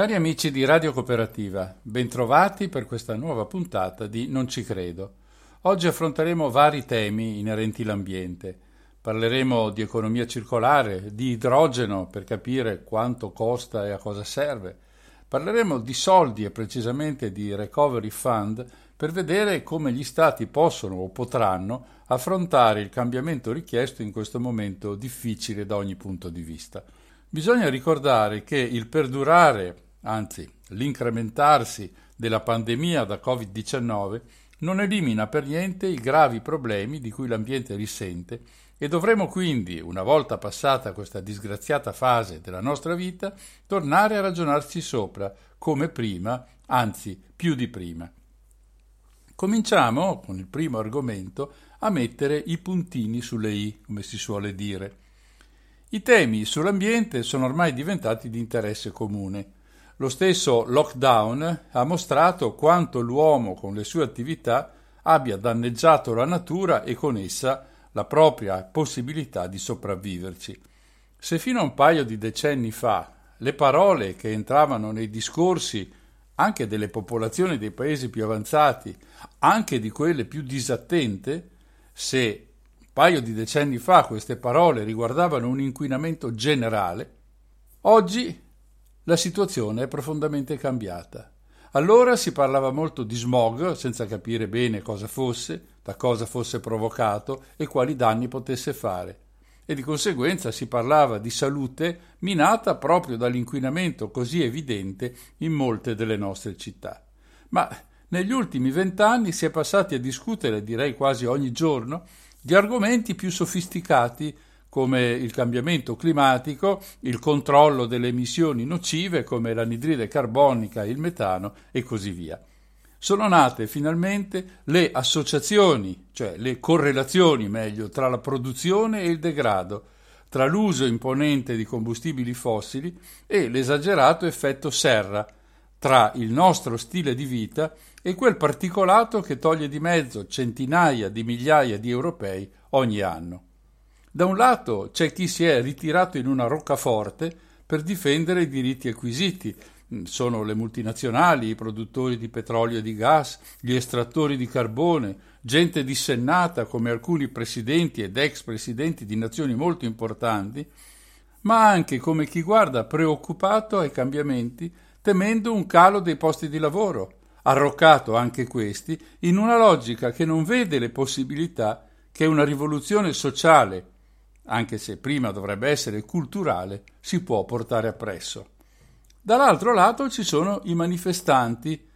Cari amici di Radio Cooperativa, bentrovati per questa nuova puntata di Non ci credo. Oggi affronteremo vari temi inerenti all'ambiente. Parleremo di economia circolare, di idrogeno per capire quanto costa e a cosa serve. Parleremo di soldi e precisamente di Recovery Fund per vedere come gli Stati possono o potranno affrontare il cambiamento richiesto in questo momento difficile da ogni punto di vista. Bisogna ricordare che il perdurare, anzi l'incrementarsi della pandemia da Covid-19 non elimina per niente i gravi problemi di cui l'ambiente risente e dovremo quindi, una volta passata questa disgraziata fase della nostra vita, tornare a ragionarci sopra, come prima, anzi più di prima. Cominciamo con il primo argomento a mettere i puntini sulle i, come si suole dire. I temi sull'ambiente sono ormai diventati di interesse comune. Lo stesso lockdown ha mostrato quanto l'uomo con le sue attività abbia danneggiato la natura e con essa la propria possibilità di sopravviverci. Se fino a un paio di decenni fa le parole che entravano nei discorsi anche delle popolazioni dei paesi più avanzati, anche di quelle più disattente, se un paio di decenni fa queste parole riguardavano un inquinamento generale, oggi la situazione è profondamente cambiata. Allora si parlava molto di smog senza capire bene cosa fosse, da cosa fosse provocato e quali danni potesse fare e di conseguenza si parlava di salute minata proprio dall'inquinamento così evidente in molte delle nostre città. Ma negli ultimi vent'anni si è passati a discutere, direi quasi ogni giorno, di argomenti più sofisticati come il cambiamento climatico, il controllo delle emissioni nocive come l'anidride carbonica il metano e così via sono nate finalmente le associazioni, cioè le correlazioni meglio, tra la produzione e il degrado, tra l'uso imponente di combustibili fossili e l'esagerato effetto serra, tra il nostro stile di vita e quel particolato che toglie di mezzo centinaia di migliaia di europei ogni anno. Da un lato c'è chi si è ritirato in una roccaforte per difendere i diritti acquisiti, Mm, sono le multinazionali, i produttori di petrolio e di gas, gli estrattori di carbone, gente dissennata come alcuni presidenti ed ex presidenti di nazioni molto importanti, ma anche come chi guarda preoccupato ai cambiamenti, temendo un calo dei posti di lavoro, arroccato anche questi in una logica che non vede le possibilità che una rivoluzione sociale, anche se prima dovrebbe essere culturale, si può portare appresso. Dall'altro lato ci sono i manifestanti,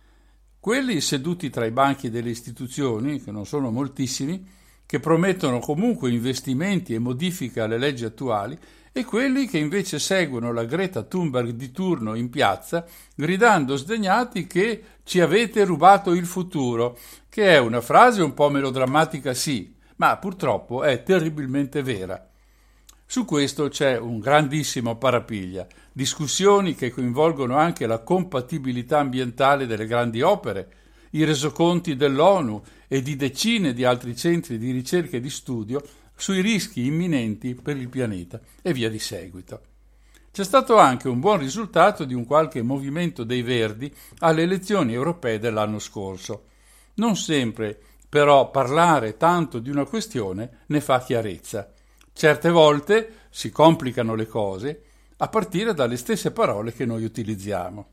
quelli seduti tra i banchi delle istituzioni, che non sono moltissimi, che promettono comunque investimenti e modifiche alle leggi attuali, e quelli che invece seguono la Greta Thunberg di turno in piazza, gridando sdegnati che ci avete rubato il futuro, che è una frase un po' melodrammatica sì, ma purtroppo è terribilmente vera. Su questo c'è un grandissimo parapiglia, discussioni che coinvolgono anche la compatibilità ambientale delle grandi opere, i resoconti dell'ONU e di decine di altri centri di ricerca e di studio sui rischi imminenti per il pianeta e via di seguito. C'è stato anche un buon risultato di un qualche movimento dei Verdi alle elezioni europee dell'anno scorso. Non sempre, però, parlare tanto di una questione ne fa chiarezza. Certe volte si complicano le cose a partire dalle stesse parole che noi utilizziamo.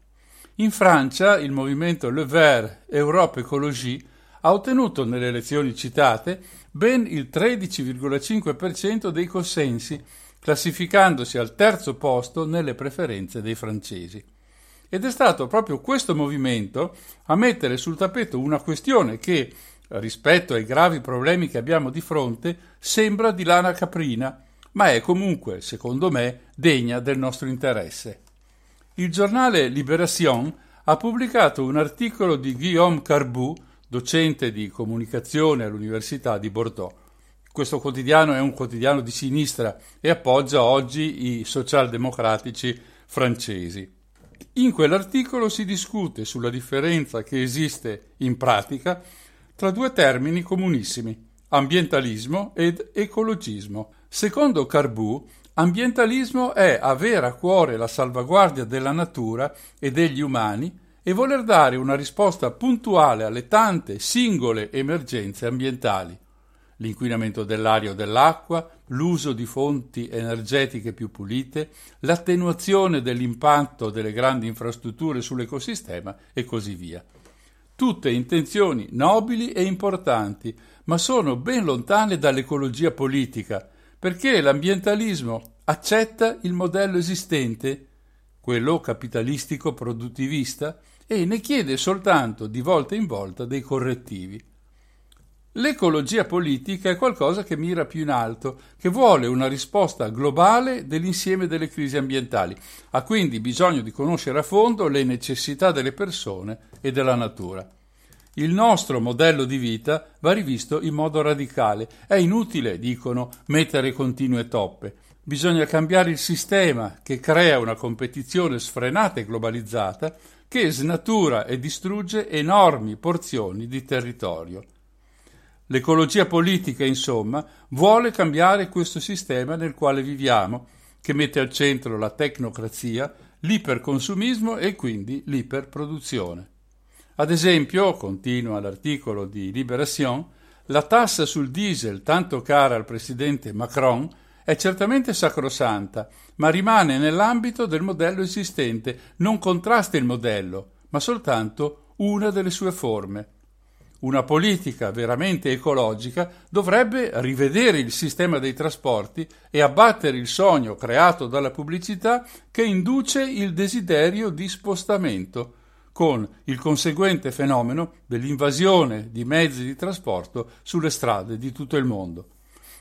In Francia il movimento Le Vert Europe Ecologie ha ottenuto nelle elezioni citate ben il 13,5% dei consensi, classificandosi al terzo posto nelle preferenze dei francesi. Ed è stato proprio questo movimento a mettere sul tappeto una questione che, rispetto ai gravi problemi che abbiamo di fronte, sembra di lana caprina, ma è comunque, secondo me, degna del nostro interesse. Il giornale Libération ha pubblicato un articolo di Guillaume Carbou, docente di comunicazione all'Università di Bordeaux. Questo quotidiano è un quotidiano di sinistra e appoggia oggi i socialdemocratici francesi. In quell'articolo si discute sulla differenza che esiste in pratica tra due termini comunissimi, ambientalismo ed ecologismo. Secondo Carbù, ambientalismo è avere a cuore la salvaguardia della natura e degli umani e voler dare una risposta puntuale alle tante singole emergenze ambientali l'inquinamento dell'aria o dell'acqua, l'uso di fonti energetiche più pulite, l'attenuazione dell'impatto delle grandi infrastrutture sull'ecosistema e così via. Tutte intenzioni nobili e importanti, ma sono ben lontane dall'ecologia politica, perché l'ambientalismo accetta il modello esistente, quello capitalistico produttivista, e ne chiede soltanto di volta in volta dei correttivi. L'ecologia politica è qualcosa che mira più in alto, che vuole una risposta globale dell'insieme delle crisi ambientali. Ha quindi bisogno di conoscere a fondo le necessità delle persone e della natura. Il nostro modello di vita va rivisto in modo radicale. È inutile, dicono, mettere continue toppe. Bisogna cambiare il sistema che crea una competizione sfrenata e globalizzata che snatura e distrugge enormi porzioni di territorio. L'ecologia politica, insomma, vuole cambiare questo sistema nel quale viviamo, che mette al centro la tecnocrazia, l'iperconsumismo e quindi l'iperproduzione. Ad esempio, continua l'articolo di Libération, la tassa sul diesel tanto cara al presidente Macron è certamente sacrosanta, ma rimane nell'ambito del modello esistente, non contrasta il modello, ma soltanto una delle sue forme. Una politica veramente ecologica dovrebbe rivedere il sistema dei trasporti e abbattere il sogno creato dalla pubblicità che induce il desiderio di spostamento, con il conseguente fenomeno dell'invasione di mezzi di trasporto sulle strade di tutto il mondo.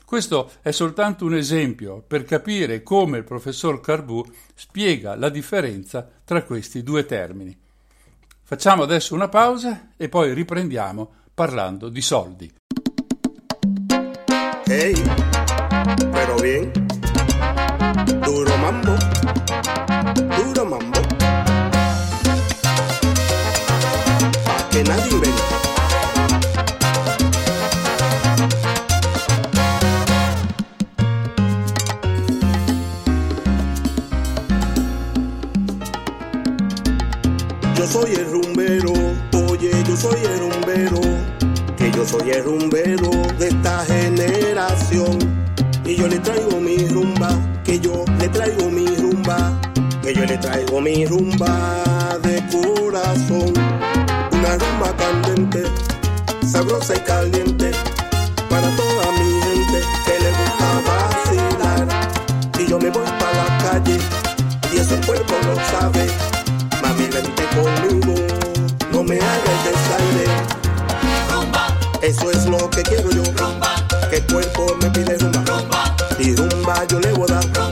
Questo è soltanto un esempio per capire come il professor Carbù spiega la differenza tra questi due termini. Facciamo adesso una pausa e poi riprendiamo parlando di soldi. Hey, pero bien, duro mambo, duro mambo, pa' que nadie invente. Yo soy el rumbero, oye, yo soy el rumbero, que yo soy el rumbero de esta generación. Y yo le traigo mi rumba, que yo le traigo mi rumba, que yo le traigo mi rumba de corazón. Una rumba candente, sabrosa y caliente, para toda mi gente que le gusta vacilar. Y yo me voy para la calle, y eso el cuerpo lo sabe. soda.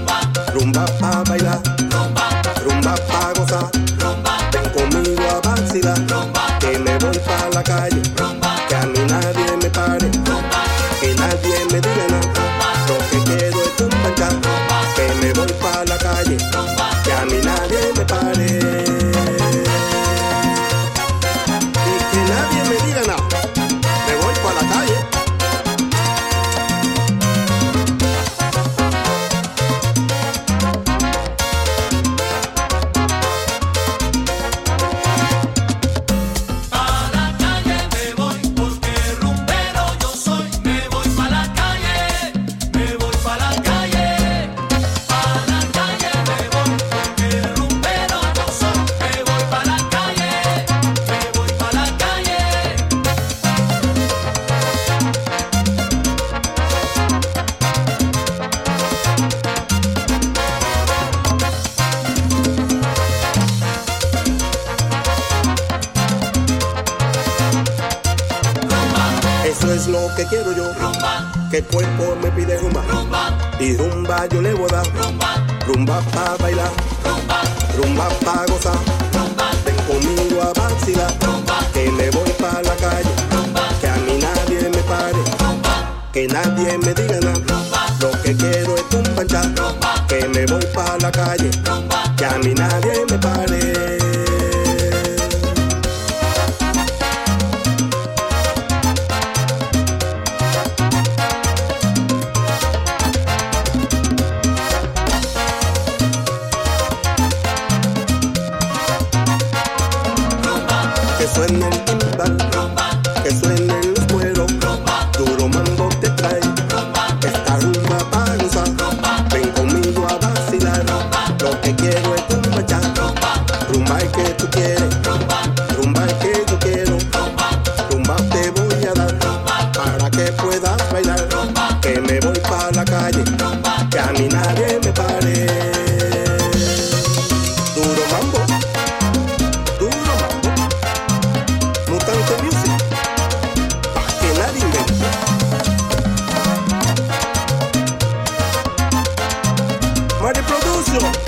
Production.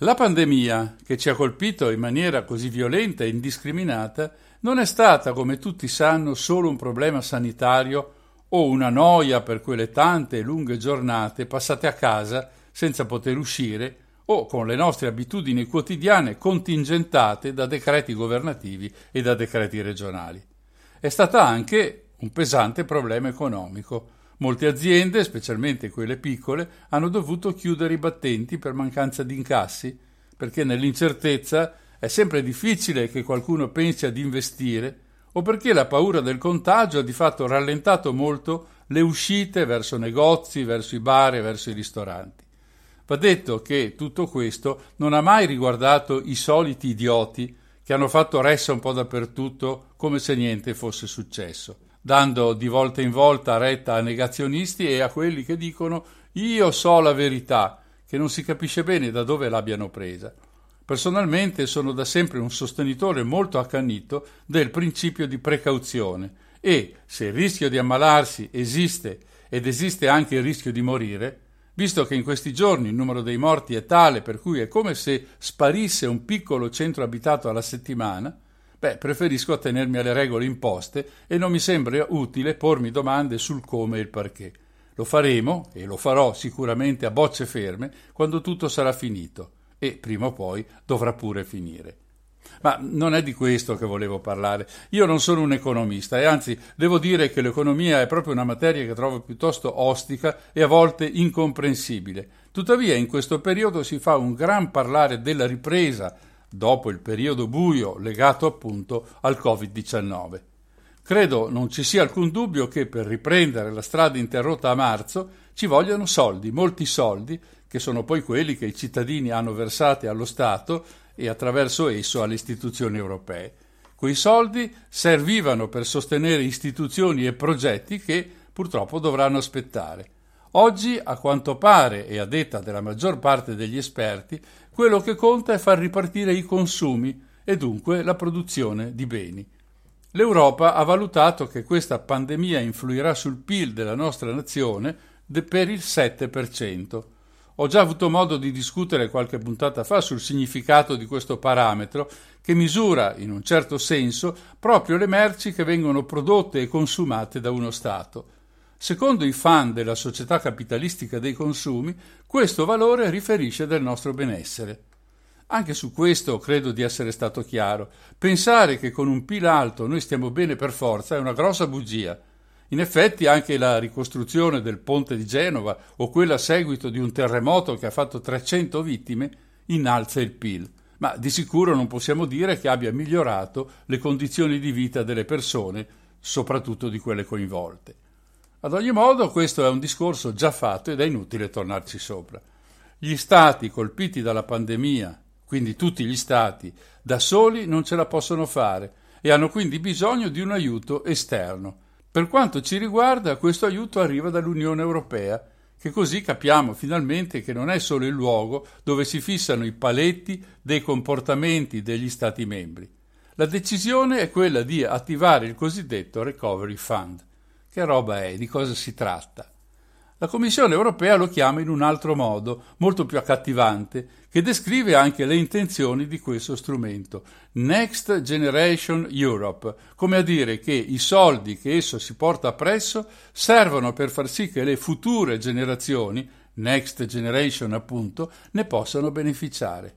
La pandemia, che ci ha colpito in maniera così violenta e indiscriminata, non è stata, come tutti sanno, solo un problema sanitario o una noia per quelle tante e lunghe giornate passate a casa senza poter uscire o con le nostre abitudini quotidiane contingentate da decreti governativi e da decreti regionali. È stata anche un pesante problema economico. Molte aziende, specialmente quelle piccole, hanno dovuto chiudere i battenti per mancanza di incassi, perché nell'incertezza è sempre difficile che qualcuno pensi ad investire o perché la paura del contagio ha di fatto rallentato molto le uscite verso negozi, verso i bar e verso i ristoranti. Va detto che tutto questo non ha mai riguardato i soliti idioti che hanno fatto ressa un po' dappertutto come se niente fosse successo, dando di volta in volta retta a negazionisti e a quelli che dicono io so la verità, che non si capisce bene da dove l'abbiano presa. Personalmente sono da sempre un sostenitore molto accanito del principio di precauzione e, se il rischio di ammalarsi esiste ed esiste anche il rischio di morire, visto che in questi giorni il numero dei morti è tale per cui è come se sparisse un piccolo centro abitato alla settimana, beh, preferisco attenermi alle regole imposte e non mi sembra utile pormi domande sul come e il perché. Lo faremo, e lo farò sicuramente a bocce ferme, quando tutto sarà finito e prima o poi dovrà pure finire. Ma non è di questo che volevo parlare. Io non sono un economista e anzi devo dire che l'economia è proprio una materia che trovo piuttosto ostica e a volte incomprensibile. Tuttavia in questo periodo si fa un gran parlare della ripresa dopo il periodo buio legato appunto al Covid-19. Credo non ci sia alcun dubbio che per riprendere la strada interrotta a marzo ci vogliano soldi, molti soldi, che sono poi quelli che i cittadini hanno versati allo Stato e attraverso esso alle istituzioni europee. Quei soldi servivano per sostenere istituzioni e progetti che purtroppo dovranno aspettare. Oggi, a quanto pare e a detta della maggior parte degli esperti, quello che conta è far ripartire i consumi e dunque la produzione di beni. L'Europa ha valutato che questa pandemia influirà sul PIL della nostra nazione per il 7%. Ho già avuto modo di discutere qualche puntata fa sul significato di questo parametro che misura, in un certo senso, proprio le merci che vengono prodotte e consumate da uno Stato. Secondo i fan della società capitalistica dei consumi, questo valore riferisce del nostro benessere. Anche su questo credo di essere stato chiaro. Pensare che con un PIL alto noi stiamo bene per forza è una grossa bugia. In effetti anche la ricostruzione del ponte di Genova o quella a seguito di un terremoto che ha fatto 300 vittime innalza il PIL, ma di sicuro non possiamo dire che abbia migliorato le condizioni di vita delle persone, soprattutto di quelle coinvolte. Ad ogni modo questo è un discorso già fatto ed è inutile tornarci sopra. Gli stati colpiti dalla pandemia, quindi tutti gli stati, da soli non ce la possono fare e hanno quindi bisogno di un aiuto esterno. Per quanto ci riguarda, questo aiuto arriva dall'Unione Europea, che così capiamo finalmente che non è solo il luogo dove si fissano i paletti dei comportamenti degli Stati membri. La decisione è quella di attivare il cosiddetto Recovery Fund. Che roba è? Di cosa si tratta? La Commissione europea lo chiama in un altro modo, molto più accattivante, che descrive anche le intenzioni di questo strumento, Next Generation Europe, come a dire che i soldi che esso si porta appresso servono per far sì che le future generazioni, Next Generation appunto, ne possano beneficiare.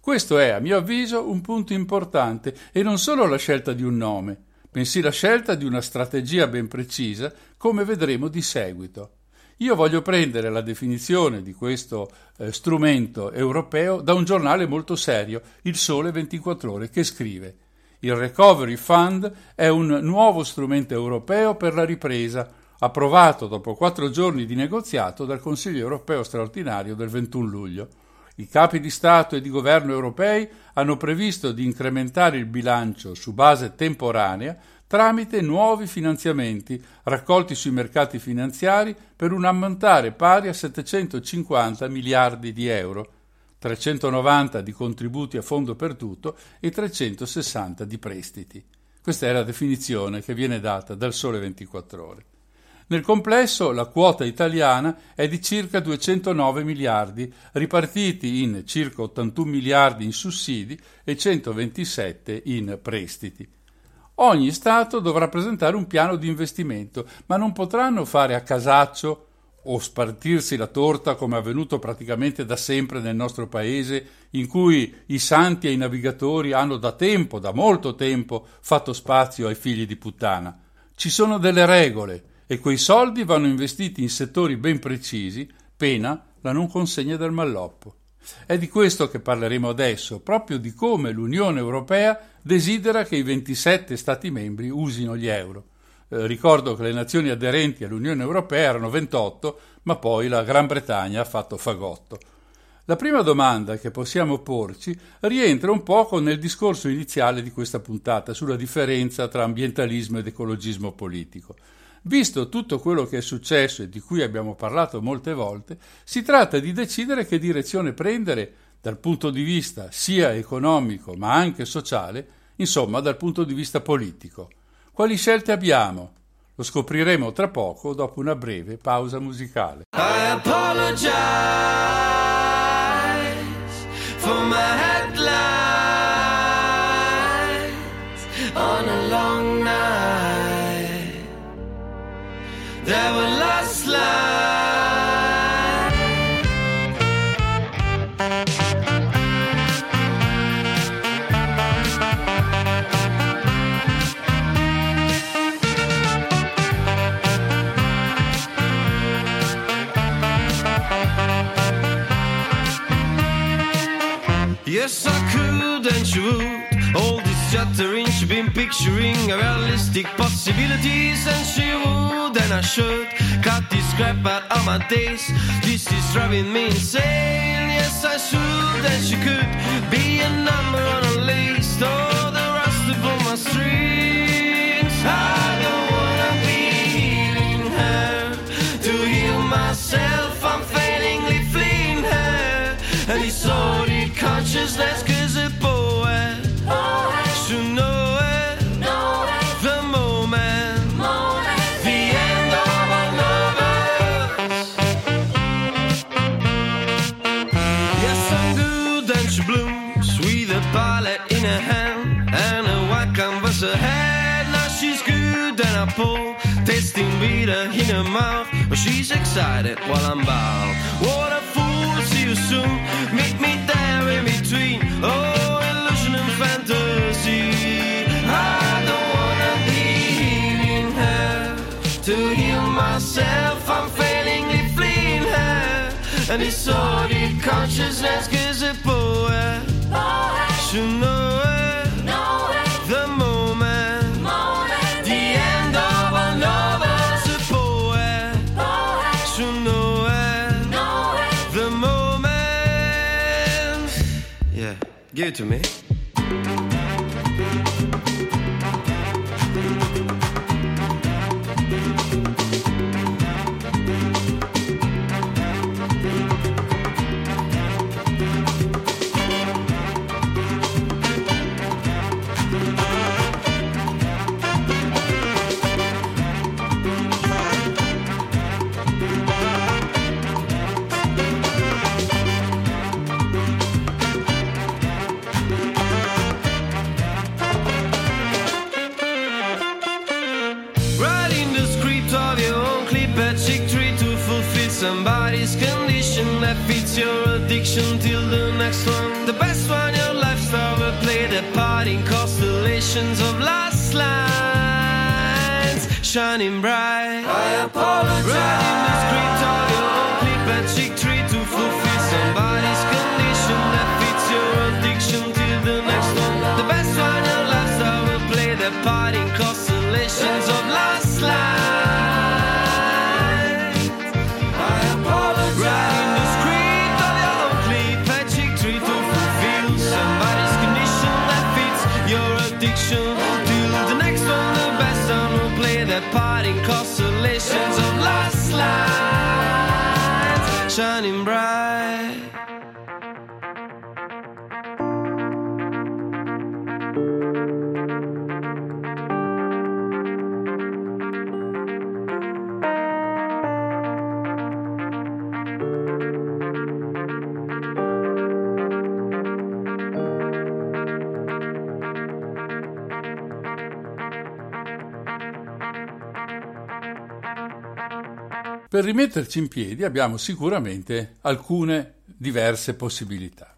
Questo è, a mio avviso, un punto importante e non solo la scelta di un nome, bensì la scelta di una strategia ben precisa, come vedremo di seguito. Io voglio prendere la definizione di questo eh, strumento europeo da un giornale molto serio, Il Sole 24 Ore, che scrive Il Recovery Fund è un nuovo strumento europeo per la ripresa, approvato dopo quattro giorni di negoziato dal Consiglio europeo straordinario del 21 luglio. I capi di Stato e di governo europei hanno previsto di incrementare il bilancio su base temporanea tramite nuovi finanziamenti raccolti sui mercati finanziari per un ammontare pari a 750 miliardi di euro, 390 di contributi a fondo perduto e 360 di prestiti. Questa è la definizione che viene data dal Sole 24 ore. Nel complesso la quota italiana è di circa 209 miliardi, ripartiti in circa 81 miliardi in sussidi e 127 in prestiti. Ogni Stato dovrà presentare un piano di investimento, ma non potranno fare a casaccio o spartirsi la torta come è avvenuto praticamente da sempre nel nostro paese, in cui i santi e i navigatori hanno da tempo, da molto tempo, fatto spazio ai figli di puttana. Ci sono delle regole e quei soldi vanno investiti in settori ben precisi, pena la non consegna del malloppo. È di questo che parleremo adesso, proprio di come l'Unione Europea desidera che i 27 Stati membri usino gli euro. Eh, ricordo che le nazioni aderenti all'Unione Europea erano 28, ma poi la Gran Bretagna ha fatto fagotto. La prima domanda che possiamo porci rientra un poco nel discorso iniziale di questa puntata sulla differenza tra ambientalismo ed ecologismo politico. Visto tutto quello che è successo e di cui abbiamo parlato molte volte, si tratta di decidere che direzione prendere dal punto di vista sia economico ma anche sociale, insomma dal punto di vista politico. Quali scelte abbiamo? Lo scopriremo tra poco dopo una breve pausa musicale. I apologize There were last long. Yes, I could and should. All this chattering, she been picturing realistic possibilities, and she would and I should cut this crap out of my days. This is driving me insane. Yes, I should and she could be a number on a list, or the rust upon my strings. 16 her mouth, But she's excited while I'm bound. What a fool, see you soon. Meet me there in between. Oh, illusion and fantasy. I don't wanna be in her. To heal myself, I'm failingly fleeing her. And disordered consciousness gives it power. Should know yeah. Give it to me Shining bright. Per rimetterci in piedi abbiamo sicuramente alcune diverse possibilità.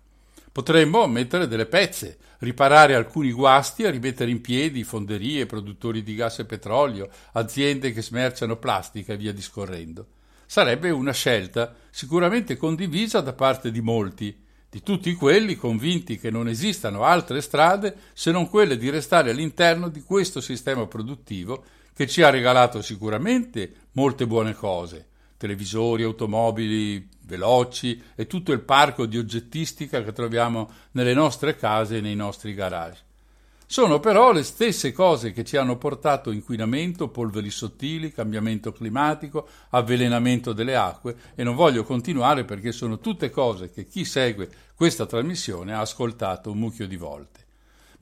Potremmo mettere delle pezze, riparare alcuni guasti e rimettere in piedi fonderie, produttori di gas e petrolio, aziende che smerciano plastica e via discorrendo. Sarebbe una scelta sicuramente condivisa da parte di molti, di tutti quelli convinti che non esistano altre strade se non quelle di restare all'interno di questo sistema produttivo che ci ha regalato sicuramente molte buone cose, televisori, automobili veloci e tutto il parco di oggettistica che troviamo nelle nostre case e nei nostri garage. Sono però le stesse cose che ci hanno portato inquinamento, polveri sottili, cambiamento climatico, avvelenamento delle acque e non voglio continuare perché sono tutte cose che chi segue questa trasmissione ha ascoltato un mucchio di volte.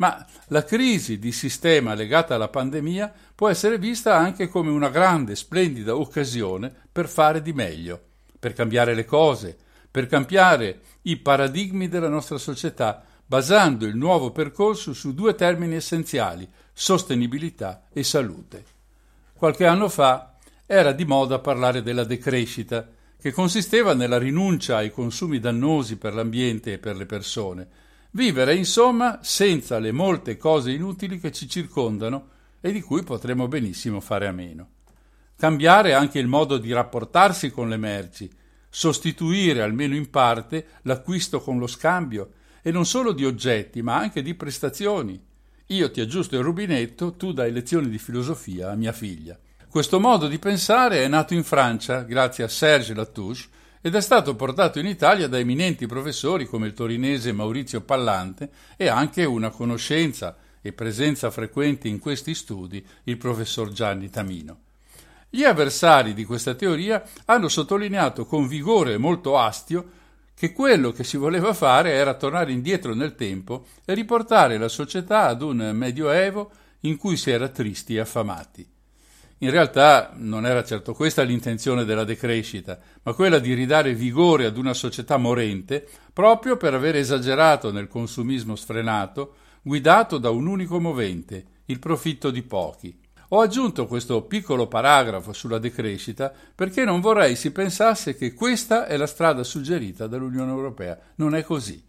Ma la crisi di sistema legata alla pandemia può essere vista anche come una grande, splendida occasione per fare di meglio, per cambiare le cose, per cambiare i paradigmi della nostra società, basando il nuovo percorso su due termini essenziali, sostenibilità e salute. Qualche anno fa era di moda parlare della decrescita, che consisteva nella rinuncia ai consumi dannosi per l'ambiente e per le persone, Vivere, insomma, senza le molte cose inutili che ci circondano e di cui potremmo benissimo fare a meno. Cambiare anche il modo di rapportarsi con le merci, sostituire almeno in parte l'acquisto con lo scambio, e non solo di oggetti, ma anche di prestazioni. Io ti aggiusto il rubinetto, tu dai lezioni di filosofia a mia figlia. Questo modo di pensare è nato in Francia grazie a Serge Latouche ed è stato portato in Italia da eminenti professori come il torinese Maurizio Pallante e anche una conoscenza e presenza frequente in questi studi il professor Gianni Tamino. Gli avversari di questa teoria hanno sottolineato con vigore molto astio che quello che si voleva fare era tornare indietro nel tempo e riportare la società ad un medioevo in cui si era tristi e affamati. In realtà non era certo questa l'intenzione della decrescita, ma quella di ridare vigore ad una società morente proprio per aver esagerato nel consumismo sfrenato, guidato da un unico movente, il profitto di pochi. Ho aggiunto questo piccolo paragrafo sulla decrescita perché non vorrei si pensasse che questa è la strada suggerita dall'Unione Europea. Non è così.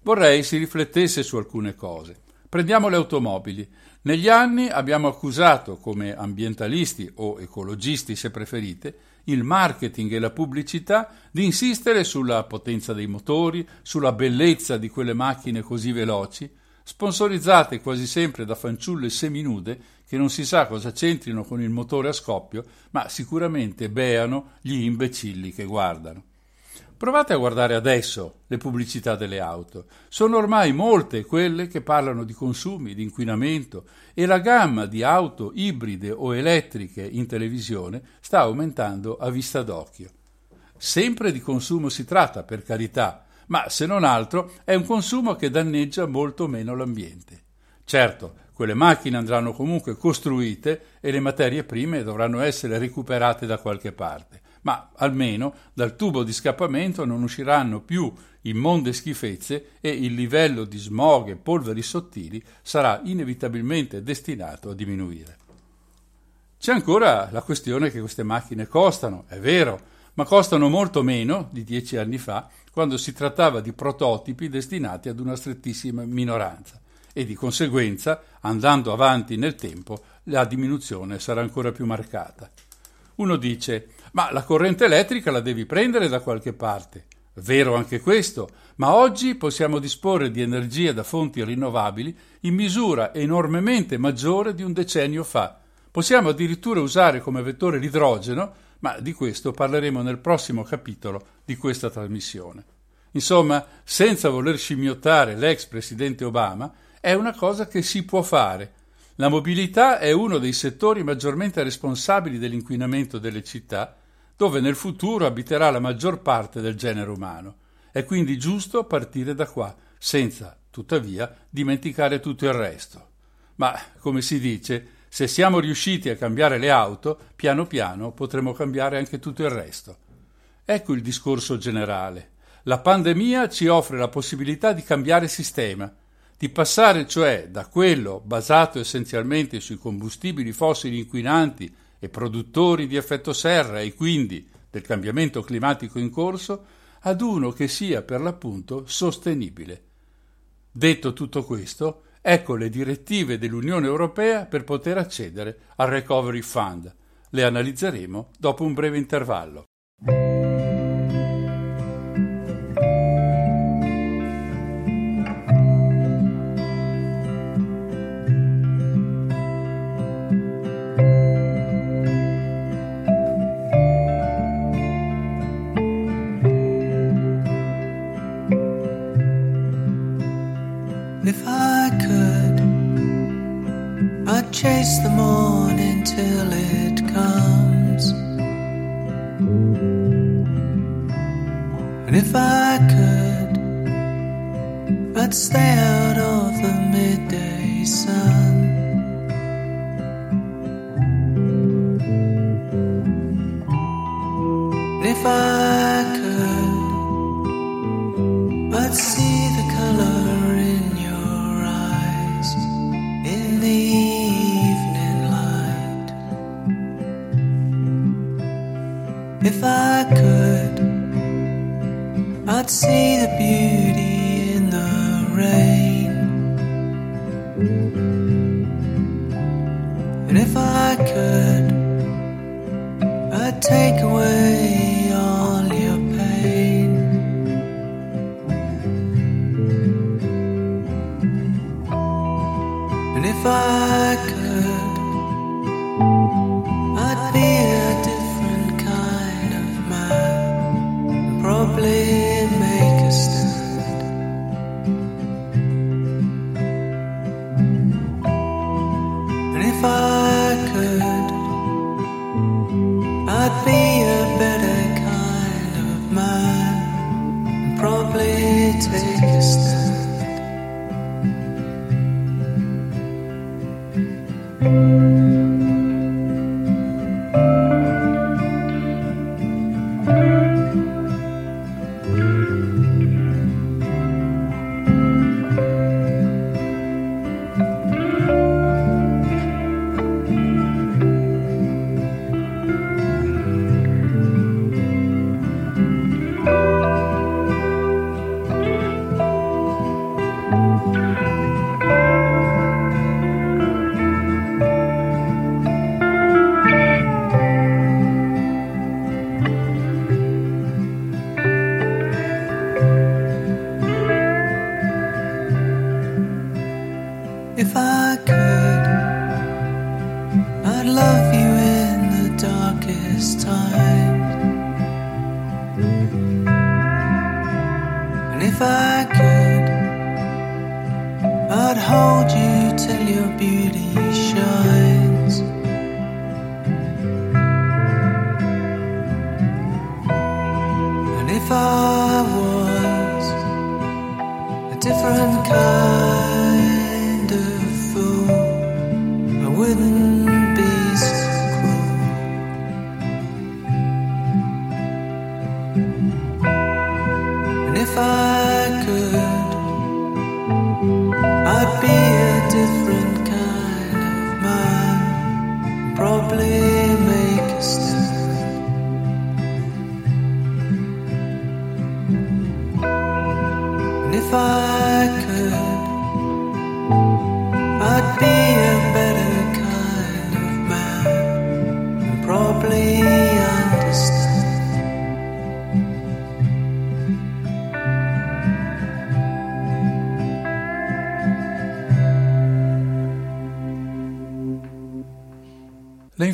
Vorrei si riflettesse su alcune cose. Prendiamo le automobili. Negli anni abbiamo accusato, come ambientalisti o ecologisti se preferite, il marketing e la pubblicità di insistere sulla potenza dei motori, sulla bellezza di quelle macchine così veloci, sponsorizzate quasi sempre da fanciulle seminude che non si sa cosa c'entrino con il motore a scoppio, ma sicuramente beano gli imbecilli che guardano. Provate a guardare adesso le pubblicità delle auto. Sono ormai molte quelle che parlano di consumi, di inquinamento e la gamma di auto ibride o elettriche in televisione sta aumentando a vista d'occhio. Sempre di consumo si tratta, per carità, ma se non altro è un consumo che danneggia molto meno l'ambiente. Certo, quelle macchine andranno comunque costruite e le materie prime dovranno essere recuperate da qualche parte ma almeno dal tubo di scappamento non usciranno più immonde schifezze e il livello di smog e polveri sottili sarà inevitabilmente destinato a diminuire. C'è ancora la questione che queste macchine costano, è vero, ma costano molto meno di dieci anni fa, quando si trattava di prototipi destinati ad una strettissima minoranza e di conseguenza, andando avanti nel tempo, la diminuzione sarà ancora più marcata. Uno dice, ma la corrente elettrica la devi prendere da qualche parte. Vero anche questo, ma oggi possiamo disporre di energia da fonti rinnovabili in misura enormemente maggiore di un decennio fa. Possiamo addirittura usare come vettore l'idrogeno, ma di questo parleremo nel prossimo capitolo di questa trasmissione. Insomma, senza voler scimmiottare l'ex presidente Obama, è una cosa che si può fare. La mobilità è uno dei settori maggiormente responsabili dell'inquinamento delle città, dove nel futuro abiterà la maggior parte del genere umano. È quindi giusto partire da qua, senza, tuttavia, dimenticare tutto il resto. Ma, come si dice, se siamo riusciti a cambiare le auto, piano piano potremo cambiare anche tutto il resto. Ecco il discorso generale. La pandemia ci offre la possibilità di cambiare sistema, di passare cioè da quello basato essenzialmente sui combustibili fossili inquinanti e produttori di effetto serra e quindi del cambiamento climatico in corso, ad uno che sia per l'appunto sostenibile. Detto tutto questo, ecco le direttive dell'Unione Europea per poter accedere al Recovery Fund. Le analizzeremo dopo un breve intervallo. Chase the morning till it comes. And if I could, I'd stay out of the midday sun. And if I could, I'd see I could, I'd see the beauty in the rain. And if I could, I'd take away all your pain. And if I could,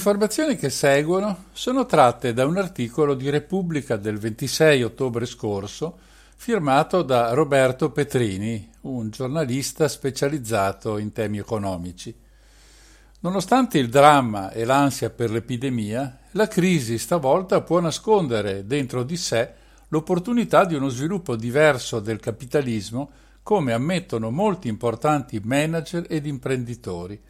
informazioni che seguono sono tratte da un articolo di Repubblica del 26 ottobre scorso firmato da Roberto Petrini, un giornalista specializzato in temi economici. Nonostante il dramma e l'ansia per l'epidemia, la crisi stavolta può nascondere dentro di sé l'opportunità di uno sviluppo diverso del capitalismo, come ammettono molti importanti manager ed imprenditori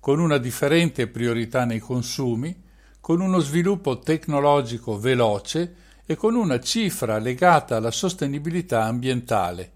con una differente priorità nei consumi, con uno sviluppo tecnologico veloce e con una cifra legata alla sostenibilità ambientale.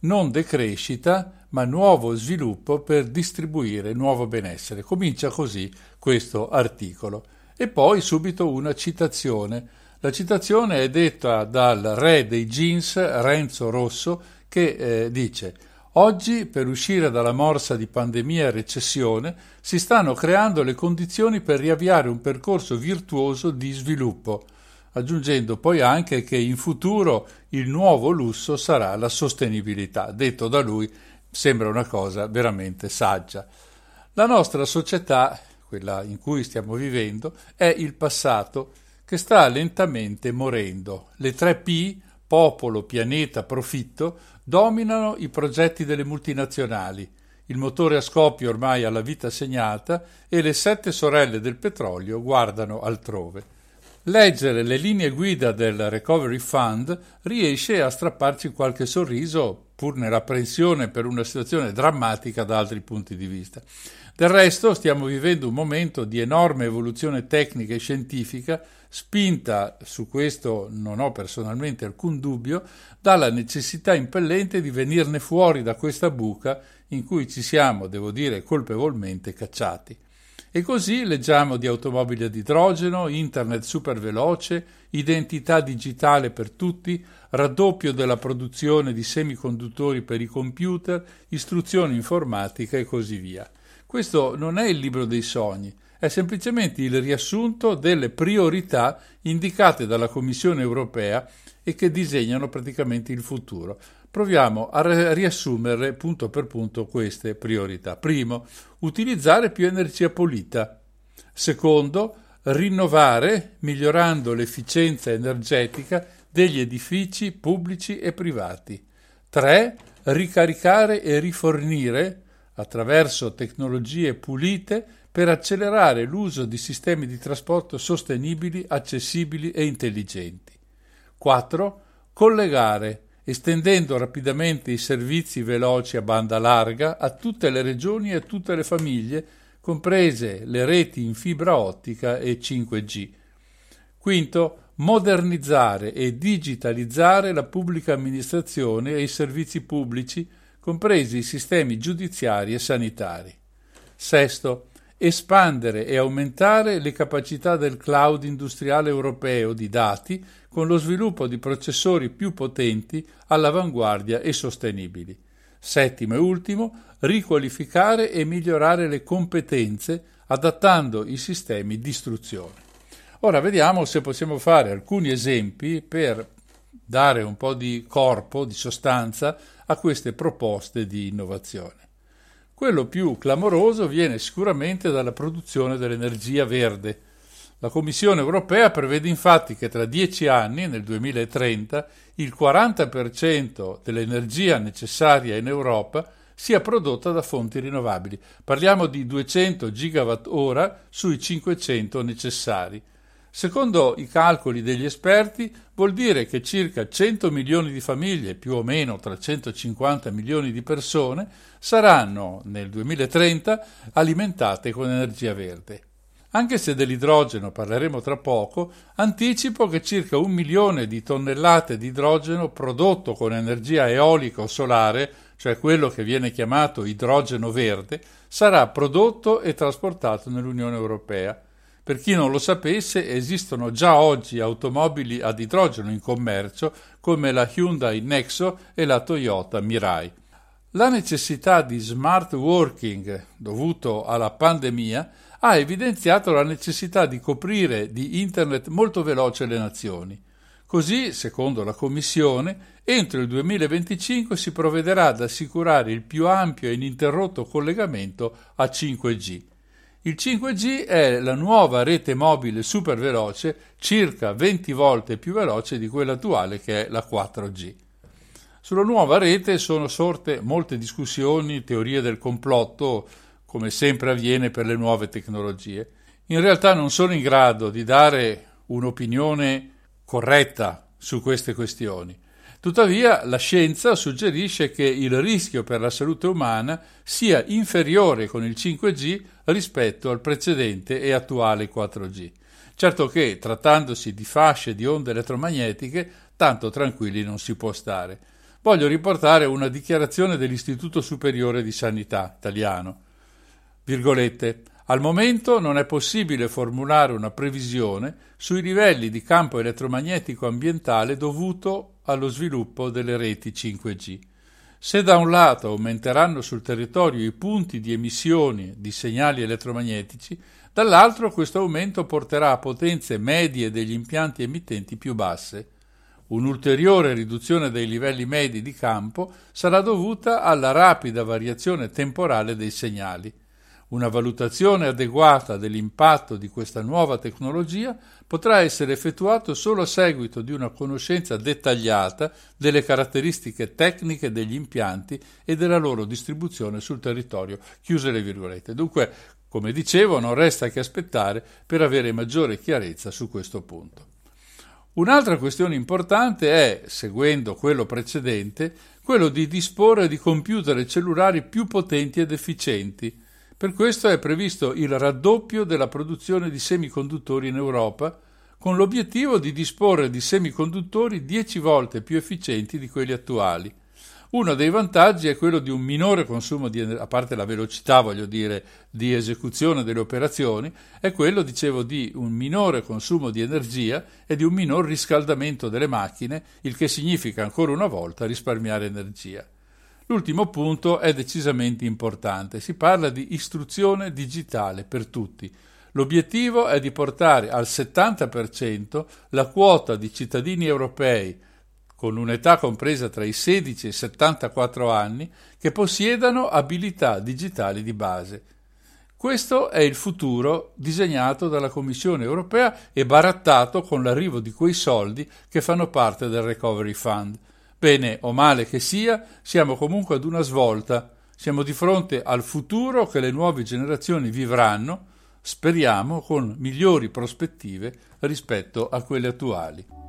Non decrescita, ma nuovo sviluppo per distribuire nuovo benessere. Comincia così questo articolo. E poi subito una citazione. La citazione è detta dal re dei jeans Renzo Rosso che eh, dice Oggi, per uscire dalla morsa di pandemia e recessione, si stanno creando le condizioni per riavviare un percorso virtuoso di sviluppo, aggiungendo poi anche che in futuro il nuovo lusso sarà la sostenibilità. Detto da lui, sembra una cosa veramente saggia. La nostra società, quella in cui stiamo vivendo, è il passato che sta lentamente morendo. Le tre P, popolo, pianeta, profitto, dominano i progetti delle multinazionali. Il motore a scoppio ormai ha la vita segnata e le sette sorelle del petrolio guardano altrove. Leggere le linee guida del Recovery Fund riesce a strapparci qualche sorriso, pur nell'apprensione per una situazione drammatica da altri punti di vista. Del resto stiamo vivendo un momento di enorme evoluzione tecnica e scientifica, spinta, su questo non ho personalmente alcun dubbio, dalla necessità impellente di venirne fuori da questa buca in cui ci siamo, devo dire, colpevolmente cacciati. E così leggiamo di automobili ad idrogeno, internet superveloce, identità digitale per tutti, raddoppio della produzione di semiconduttori per i computer, istruzione informatica e così via. Questo non è il libro dei sogni, è semplicemente il riassunto delle priorità indicate dalla Commissione europea e che disegnano praticamente il futuro. Proviamo a riassumerle punto per punto queste priorità. Primo, utilizzare più energia pulita. Secondo, rinnovare migliorando l'efficienza energetica degli edifici pubblici e privati. 3. Ricaricare e rifornire attraverso tecnologie pulite per accelerare l'uso di sistemi di trasporto sostenibili, accessibili e intelligenti. 4. Collegare estendendo rapidamente i servizi veloci a banda larga a tutte le regioni e a tutte le famiglie, comprese le reti in fibra ottica e 5G. Quinto, modernizzare e digitalizzare la pubblica amministrazione e i servizi pubblici, compresi i sistemi giudiziari e sanitari. Sesto, espandere e aumentare le capacità del cloud industriale europeo di dati con lo sviluppo di processori più potenti, all'avanguardia e sostenibili. Settimo e ultimo, riqualificare e migliorare le competenze adattando i sistemi di istruzione. Ora vediamo se possiamo fare alcuni esempi per dare un po' di corpo, di sostanza a queste proposte di innovazione. Quello più clamoroso viene sicuramente dalla produzione dell'energia verde, la Commissione europea prevede infatti che tra dieci anni, nel 2030, il 40% dell'energia necessaria in Europa sia prodotta da fonti rinnovabili. Parliamo di 200 gigawatt ora sui 500 necessari. Secondo i calcoli degli esperti, vuol dire che circa 100 milioni di famiglie, più o meno tra 150 milioni di persone, saranno nel 2030 alimentate con energia verde. Anche se dell'idrogeno parleremo tra poco, anticipo che circa un milione di tonnellate di idrogeno prodotto con energia eolica o solare, cioè quello che viene chiamato idrogeno verde, sarà prodotto e trasportato nell'Unione Europea. Per chi non lo sapesse, esistono già oggi automobili ad idrogeno in commercio come la Hyundai Nexo e la Toyota Mirai. La necessità di smart working dovuto alla pandemia ha evidenziato la necessità di coprire di Internet molto veloce le nazioni. Così, secondo la Commissione, entro il 2025 si provvederà ad assicurare il più ampio e ininterrotto collegamento a 5G. Il 5G è la nuova rete mobile super veloce, circa 20 volte più veloce di quella attuale che è la 4G. Sulla nuova rete sono sorte molte discussioni, teorie del complotto, come sempre avviene per le nuove tecnologie. In realtà non sono in grado di dare un'opinione corretta su queste questioni. Tuttavia la scienza suggerisce che il rischio per la salute umana sia inferiore con il 5G rispetto al precedente e attuale 4G. Certo che, trattandosi di fasce di onde elettromagnetiche, tanto tranquilli non si può stare. Voglio riportare una dichiarazione dell'Istituto Superiore di Sanità italiano. Virgolette, al momento non è possibile formulare una previsione sui livelli di campo elettromagnetico ambientale dovuto allo sviluppo delle reti 5G. Se da un lato aumenteranno sul territorio i punti di emissione di segnali elettromagnetici, dall'altro questo aumento porterà a potenze medie degli impianti emittenti più basse. Un'ulteriore riduzione dei livelli medi di campo sarà dovuta alla rapida variazione temporale dei segnali. Una valutazione adeguata dell'impatto di questa nuova tecnologia potrà essere effettuata solo a seguito di una conoscenza dettagliata delle caratteristiche tecniche degli impianti e della loro distribuzione sul territorio. Chiuse le virgolette. Dunque, come dicevo, non resta che aspettare per avere maggiore chiarezza su questo punto. Un'altra questione importante è, seguendo quello precedente, quello di disporre di computer cellulari più potenti ed efficienti per questo è previsto il raddoppio della produzione di semiconduttori in Europa, con l'obiettivo di disporre di semiconduttori 10 volte più efficienti di quelli attuali. Uno dei vantaggi è quello di un minore consumo di energia, a parte la velocità, voglio dire, di esecuzione delle operazioni, è quello, dicevo, di un minore consumo di energia e di un minor riscaldamento delle macchine, il che significa ancora una volta risparmiare energia. L'ultimo punto è decisamente importante. Si parla di istruzione digitale per tutti. L'obiettivo è di portare al 70% la quota di cittadini europei con un'età compresa tra i 16 e i 74 anni che possiedano abilità digitali di base. Questo è il futuro disegnato dalla Commissione europea e barattato con l'arrivo di quei soldi che fanno parte del Recovery Fund. Bene o male che sia, siamo comunque ad una svolta, siamo di fronte al futuro che le nuove generazioni vivranno, speriamo con migliori prospettive rispetto a quelle attuali.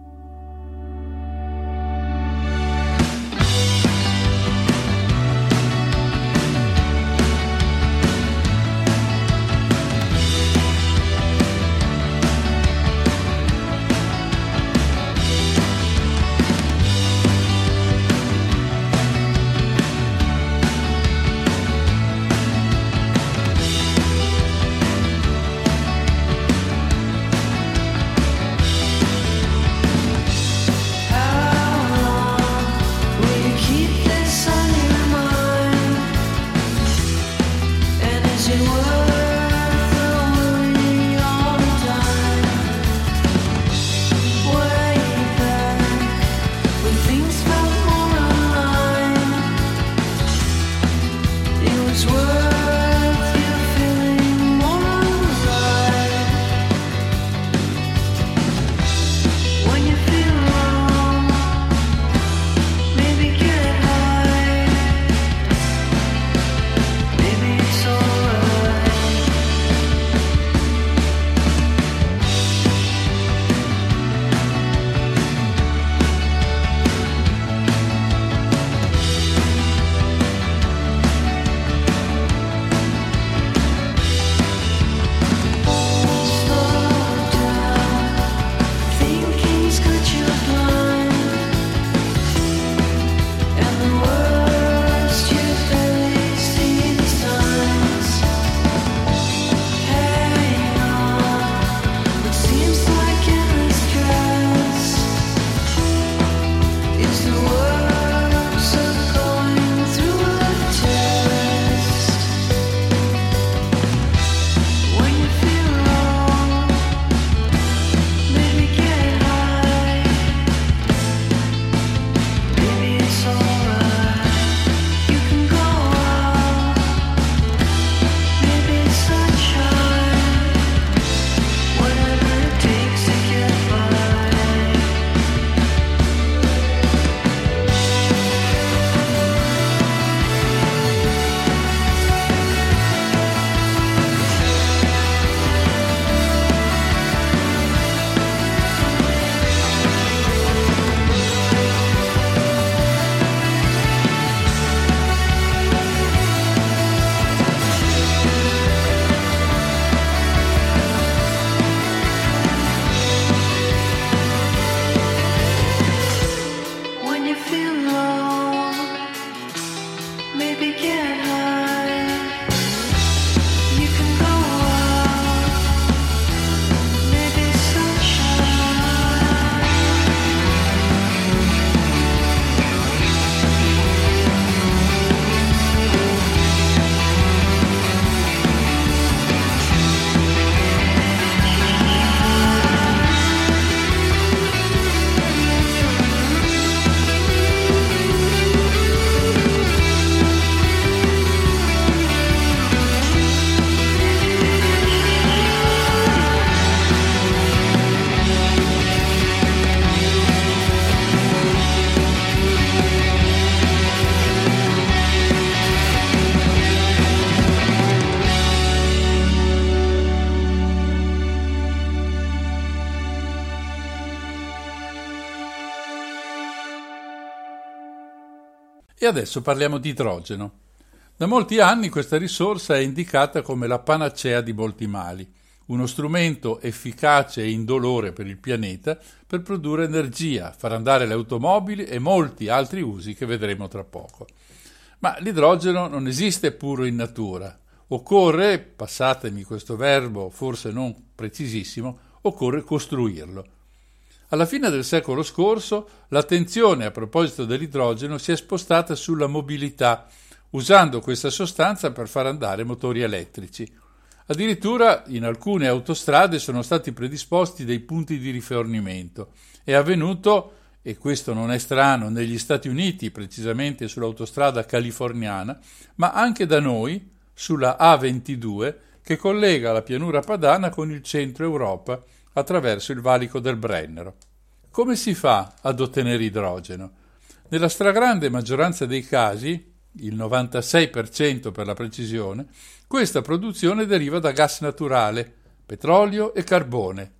E adesso parliamo di idrogeno. Da molti anni questa risorsa è indicata come la panacea di molti mali, uno strumento efficace e indolore per il pianeta per produrre energia, far andare le automobili e molti altri usi che vedremo tra poco. Ma l'idrogeno non esiste puro in natura. Occorre, passatemi questo verbo forse non precisissimo, occorre costruirlo. Alla fine del secolo scorso l'attenzione a proposito dell'idrogeno si è spostata sulla mobilità, usando questa sostanza per far andare motori elettrici. Addirittura in alcune autostrade sono stati predisposti dei punti di rifornimento. È avvenuto, e questo non è strano, negli Stati Uniti, precisamente sull'autostrada californiana, ma anche da noi, sulla A22, che collega la pianura padana con il centro Europa attraverso il valico del Brennero. Come si fa ad ottenere idrogeno? Nella stragrande maggioranza dei casi, il 96% per la precisione, questa produzione deriva da gas naturale, petrolio e carbone.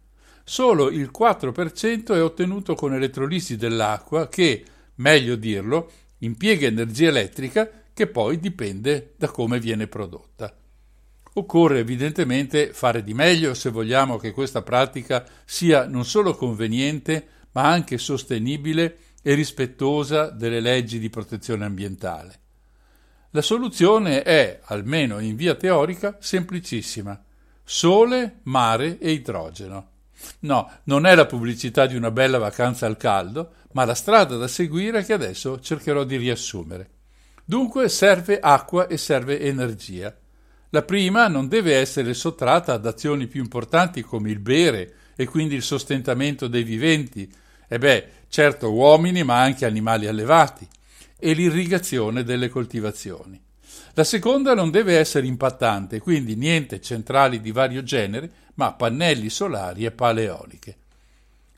Solo il 4% è ottenuto con elettrolisi dell'acqua che, meglio dirlo, impiega energia elettrica che poi dipende da come viene prodotta. Occorre evidentemente fare di meglio se vogliamo che questa pratica sia non solo conveniente, ma anche sostenibile e rispettosa delle leggi di protezione ambientale. La soluzione è, almeno in via teorica, semplicissima. Sole, mare e idrogeno. No, non è la pubblicità di una bella vacanza al caldo, ma la strada da seguire che adesso cercherò di riassumere. Dunque serve acqua e serve energia. La prima non deve essere sottratta ad azioni più importanti come il bere e quindi il sostentamento dei viventi, e beh, certo uomini ma anche animali allevati, e l'irrigazione delle coltivazioni. La seconda non deve essere impattante, quindi niente centrali di vario genere, ma pannelli solari e pale eoliche.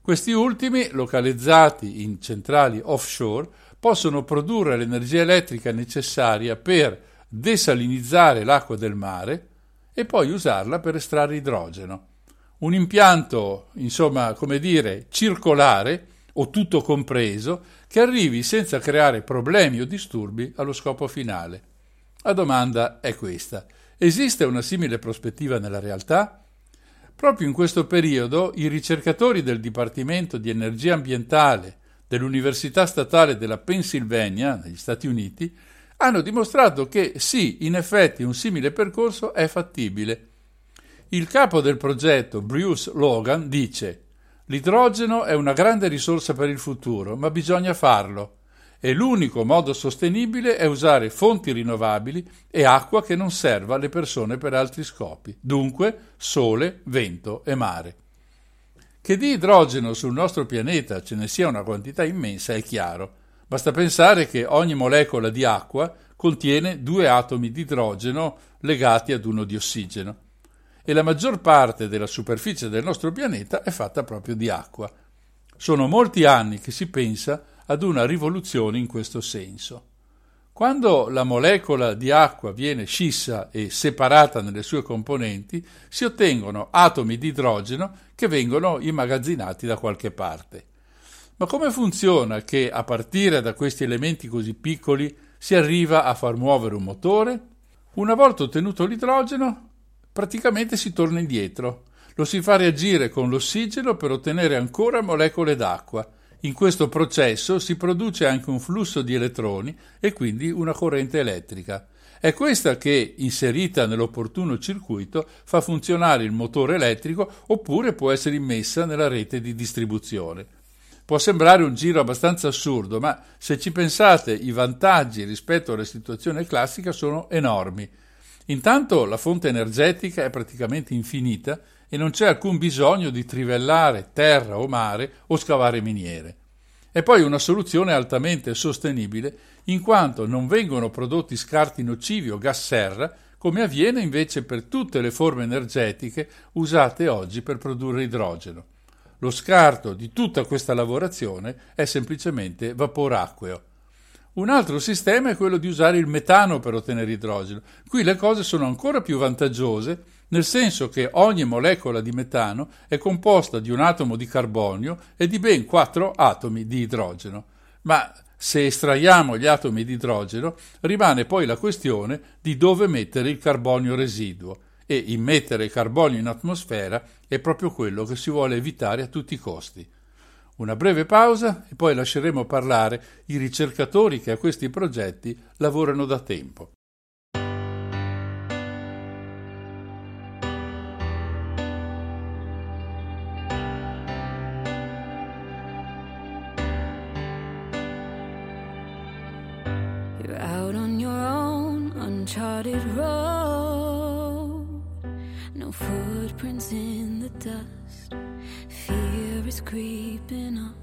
Questi ultimi, localizzati in centrali offshore, possono produrre l'energia elettrica necessaria per desalinizzare l'acqua del mare e poi usarla per estrarre idrogeno. Un impianto, insomma, come dire, circolare o tutto compreso che arrivi senza creare problemi o disturbi allo scopo finale. La domanda è questa. Esiste una simile prospettiva nella realtà? Proprio in questo periodo i ricercatori del Dipartimento di Energia Ambientale dell'Università Statale della Pennsylvania, negli Stati Uniti, hanno dimostrato che sì, in effetti un simile percorso è fattibile. Il capo del progetto, Bruce Logan, dice L'idrogeno è una grande risorsa per il futuro, ma bisogna farlo. E l'unico modo sostenibile è usare fonti rinnovabili e acqua che non serva alle persone per altri scopi. Dunque, sole, vento e mare. Che di idrogeno sul nostro pianeta ce ne sia una quantità immensa è chiaro Basta pensare che ogni molecola di acqua contiene due atomi di idrogeno legati ad uno di ossigeno e la maggior parte della superficie del nostro pianeta è fatta proprio di acqua. Sono molti anni che si pensa ad una rivoluzione in questo senso. Quando la molecola di acqua viene scissa e separata nelle sue componenti, si ottengono atomi di idrogeno che vengono immagazzinati da qualche parte. Ma come funziona che a partire da questi elementi così piccoli si arriva a far muovere un motore? Una volta ottenuto l'idrogeno, praticamente si torna indietro. Lo si fa reagire con l'ossigeno per ottenere ancora molecole d'acqua. In questo processo si produce anche un flusso di elettroni e quindi una corrente elettrica. È questa che, inserita nell'opportuno circuito, fa funzionare il motore elettrico oppure può essere immessa nella rete di distribuzione. Può sembrare un giro abbastanza assurdo, ma se ci pensate i vantaggi rispetto alla situazione classica sono enormi. Intanto la fonte energetica è praticamente infinita e non c'è alcun bisogno di trivellare terra o mare o scavare miniere. E poi una soluzione altamente sostenibile in quanto non vengono prodotti scarti nocivi o gas serra come avviene invece per tutte le forme energetiche usate oggi per produrre idrogeno. Lo scarto di tutta questa lavorazione è semplicemente vapore acqueo. Un altro sistema è quello di usare il metano per ottenere idrogeno. Qui le cose sono ancora più vantaggiose, nel senso che ogni molecola di metano è composta di un atomo di carbonio e di ben quattro atomi di idrogeno. Ma se estraiamo gli atomi di idrogeno, rimane poi la questione di dove mettere il carbonio residuo e immettere carbonio in atmosfera è proprio quello che si vuole evitare a tutti i costi. Una breve pausa e poi lasceremo parlare i ricercatori che a questi progetti lavorano da tempo. Dust. Fear is creeping up.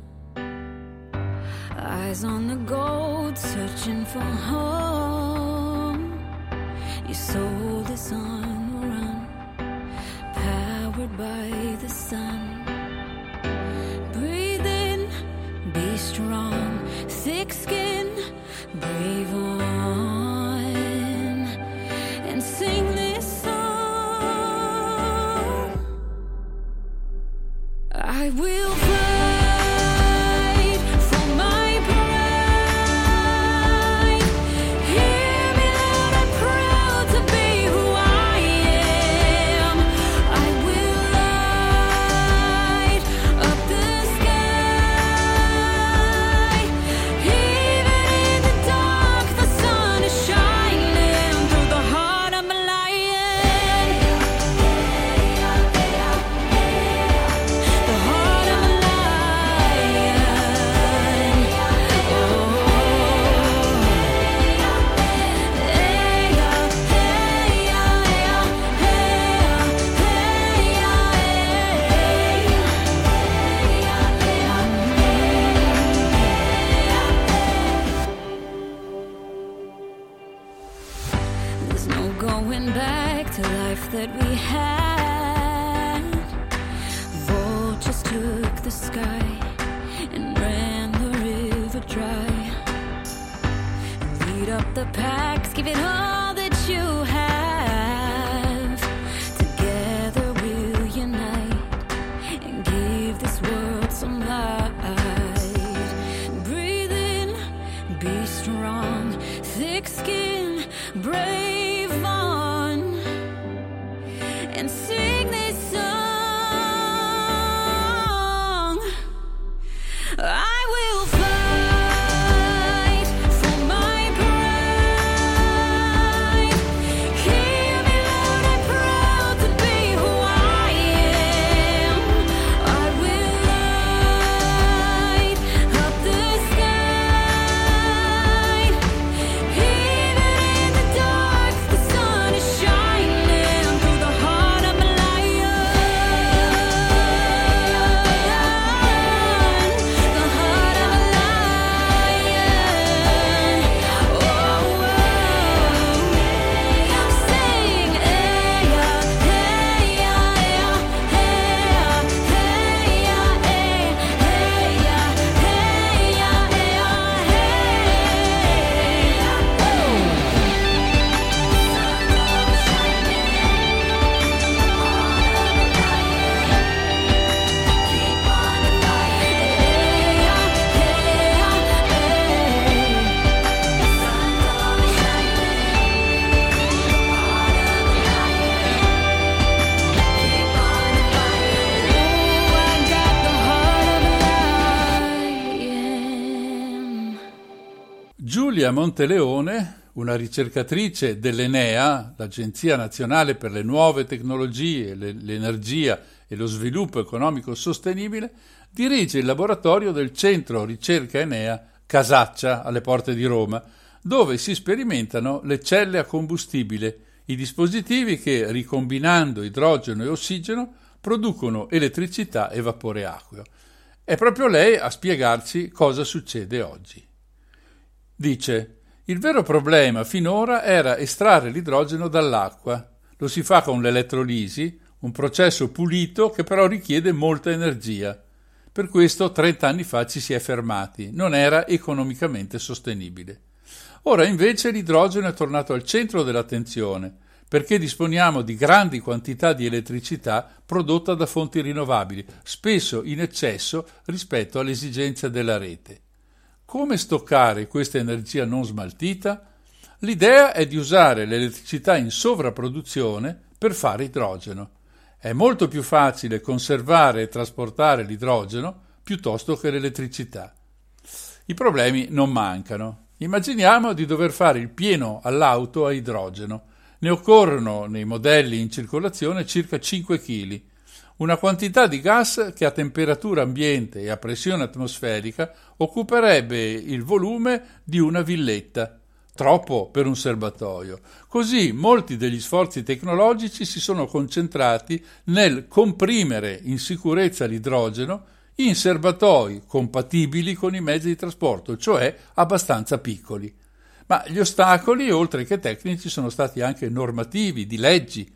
Eyes on the gold, searching for home. Your soul is on the run, powered by the sun. Breathe in, be strong, thick skin, brave on, Giulia Monteleone, una ricercatrice dell'Enea, l'Agenzia Nazionale per le Nuove Tecnologie, le- l'Energia e lo Sviluppo Economico Sostenibile, dirige il laboratorio del Centro Ricerca Enea Casaccia, alle porte di Roma, dove si sperimentano le celle a combustibile, i dispositivi che, ricombinando idrogeno e ossigeno, producono elettricità e vapore acqueo. È proprio lei a spiegarci cosa succede oggi. Dice: Il vero problema finora era estrarre l'idrogeno dall'acqua. Lo si fa con l'elettrolisi, un processo pulito che però richiede molta energia. Per questo 30 anni fa ci si è fermati, non era economicamente sostenibile. Ora invece l'idrogeno è tornato al centro dell'attenzione, perché disponiamo di grandi quantità di elettricità prodotta da fonti rinnovabili, spesso in eccesso rispetto alle esigenze della rete. Come stoccare questa energia non smaltita? L'idea è di usare l'elettricità in sovrapproduzione per fare idrogeno. È molto più facile conservare e trasportare l'idrogeno piuttosto che l'elettricità. I problemi non mancano. Immaginiamo di dover fare il pieno all'auto a idrogeno. Ne occorrono nei modelli in circolazione circa 5 kg, una quantità di gas che a temperatura ambiente e a pressione atmosferica occuperebbe il volume di una villetta troppo per un serbatoio. Così molti degli sforzi tecnologici si sono concentrati nel comprimere in sicurezza l'idrogeno in serbatoi compatibili con i mezzi di trasporto, cioè abbastanza piccoli. Ma gli ostacoli, oltre che tecnici, sono stati anche normativi, di leggi.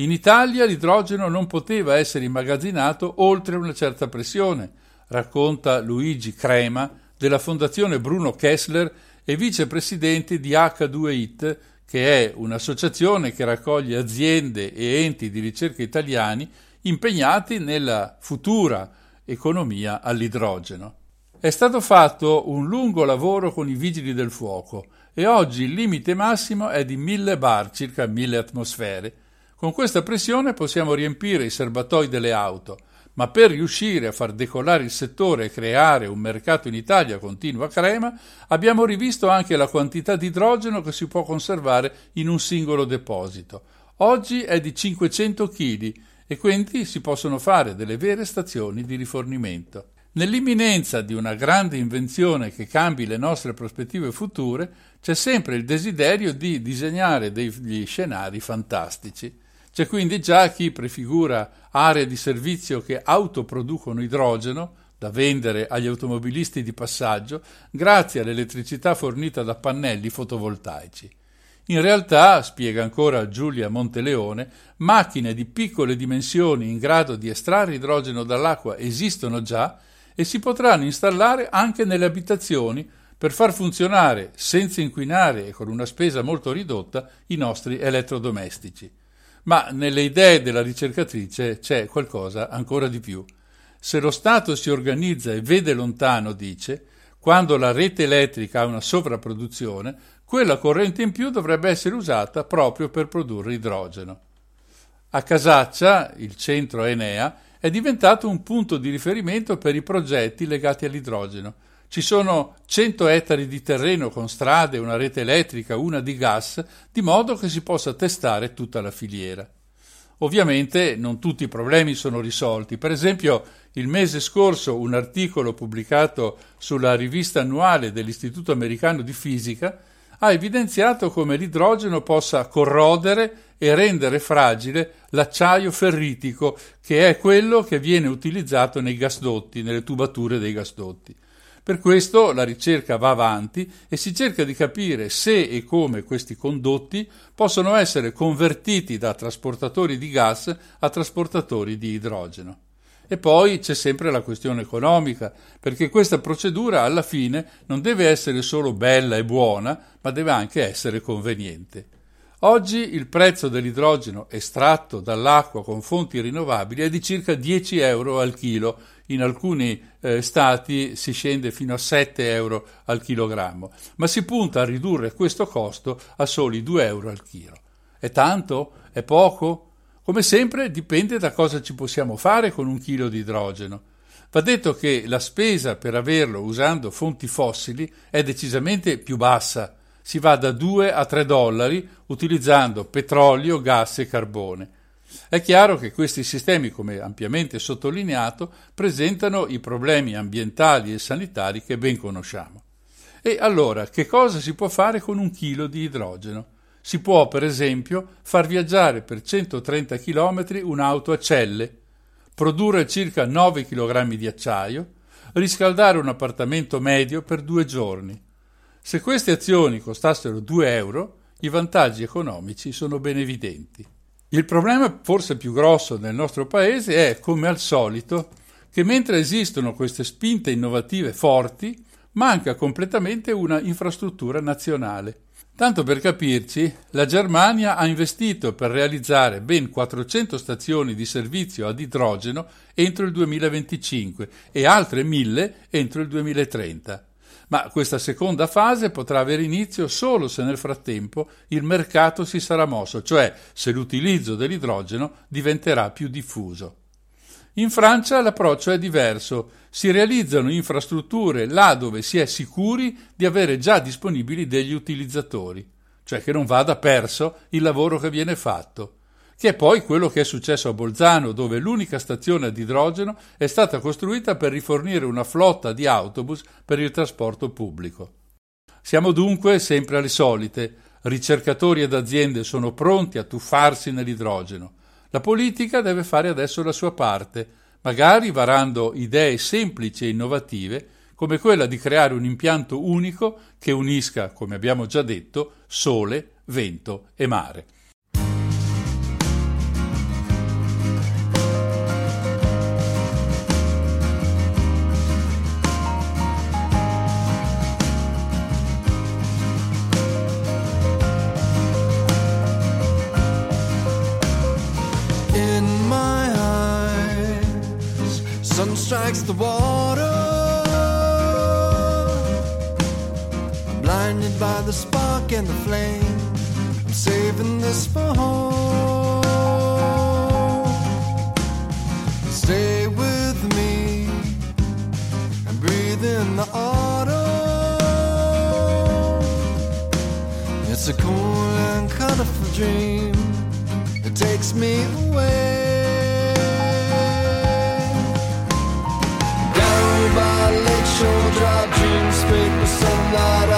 In Italia l'idrogeno non poteva essere immagazzinato oltre una certa pressione, racconta Luigi Crema della Fondazione Bruno Kessler e vicepresidente di H2IT, che è un'associazione che raccoglie aziende e enti di ricerca italiani impegnati nella futura economia all'idrogeno. È stato fatto un lungo lavoro con i vigili del fuoco e oggi il limite massimo è di 1000 bar, circa 1000 atmosfere. Con questa pressione possiamo riempire i serbatoi delle auto, ma per riuscire a far decollare il settore e creare un mercato in Italia continua crema, abbiamo rivisto anche la quantità di idrogeno che si può conservare in un singolo deposito. Oggi è di 500 kg e quindi si possono fare delle vere stazioni di rifornimento. Nell'imminenza di una grande invenzione che cambi le nostre prospettive future, c'è sempre il desiderio di disegnare degli scenari fantastici. C'è quindi già chi prefigura aree di servizio che autoproducono idrogeno da vendere agli automobilisti di passaggio grazie all'elettricità fornita da pannelli fotovoltaici. In realtà, spiega ancora Giulia Monteleone, macchine di piccole dimensioni in grado di estrarre idrogeno dall'acqua esistono già e si potranno installare anche nelle abitazioni per far funzionare, senza inquinare e con una spesa molto ridotta, i nostri elettrodomestici. Ma nelle idee della ricercatrice c'è qualcosa ancora di più. Se lo Stato si organizza e vede lontano, dice, quando la rete elettrica ha una sovrapproduzione, quella corrente in più dovrebbe essere usata proprio per produrre idrogeno. A Casaccia, il centro Enea, è diventato un punto di riferimento per i progetti legati all'idrogeno. Ci sono 100 ettari di terreno con strade, una rete elettrica, una di gas, di modo che si possa testare tutta la filiera. Ovviamente non tutti i problemi sono risolti. Per esempio, il mese scorso un articolo pubblicato sulla rivista annuale dell'Istituto americano di fisica ha evidenziato come l'idrogeno possa corrodere e rendere fragile l'acciaio ferritico, che è quello che viene utilizzato nei gasdotti, nelle tubature dei gasdotti. Per questo la ricerca va avanti e si cerca di capire se e come questi condotti possono essere convertiti da trasportatori di gas a trasportatori di idrogeno. E poi c'è sempre la questione economica, perché questa procedura alla fine non deve essere solo bella e buona, ma deve anche essere conveniente. Oggi il prezzo dell'idrogeno estratto dall'acqua con fonti rinnovabili è di circa 10 euro al chilo, in alcuni eh, stati si scende fino a 7 euro al chilogrammo, ma si punta a ridurre questo costo a soli 2 euro al chilo. È tanto? È poco? Come sempre dipende da cosa ci possiamo fare con un chilo di idrogeno. Va detto che la spesa per averlo usando fonti fossili è decisamente più bassa. Si va da 2 a 3 dollari utilizzando petrolio, gas e carbone. È chiaro che questi sistemi, come ampiamente sottolineato, presentano i problemi ambientali e sanitari che ben conosciamo. E allora, che cosa si può fare con un chilo di idrogeno? Si può, per esempio, far viaggiare per 130 km un'auto a celle, produrre circa 9 kg di acciaio, riscaldare un appartamento medio per due giorni. Se queste azioni costassero 2 euro, i vantaggi economici sono ben evidenti. Il problema forse più grosso nel nostro paese è, come al solito, che mentre esistono queste spinte innovative forti, manca completamente una infrastruttura nazionale. Tanto per capirci, la Germania ha investito per realizzare ben 400 stazioni di servizio ad idrogeno entro il 2025 e altre 1000 entro il 2030. Ma questa seconda fase potrà avere inizio solo se nel frattempo il mercato si sarà mosso, cioè se l'utilizzo dell'idrogeno diventerà più diffuso. In Francia l'approccio è diverso, si realizzano infrastrutture là dove si è sicuri di avere già disponibili degli utilizzatori, cioè che non vada perso il lavoro che viene fatto che è poi quello che è successo a Bolzano, dove l'unica stazione ad idrogeno è stata costruita per rifornire una flotta di autobus per il trasporto pubblico. Siamo dunque sempre alle solite. Ricercatori ed aziende sono pronti a tuffarsi nell'idrogeno. La politica deve fare adesso la sua parte, magari varando idee semplici e innovative, come quella di creare un impianto unico che unisca, come abbiamo già detto, sole, vento e mare. Strikes the water. I'm blinded by the spark and the flame. I'm saving this for home. Stay with me and breathe in the autumn. It's a cool and colorful dream that takes me away. By lakeshore, dreams, sunlight,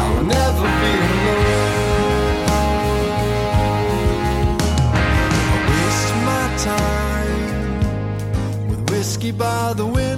I will never be alone. I waste my time with whiskey by the window.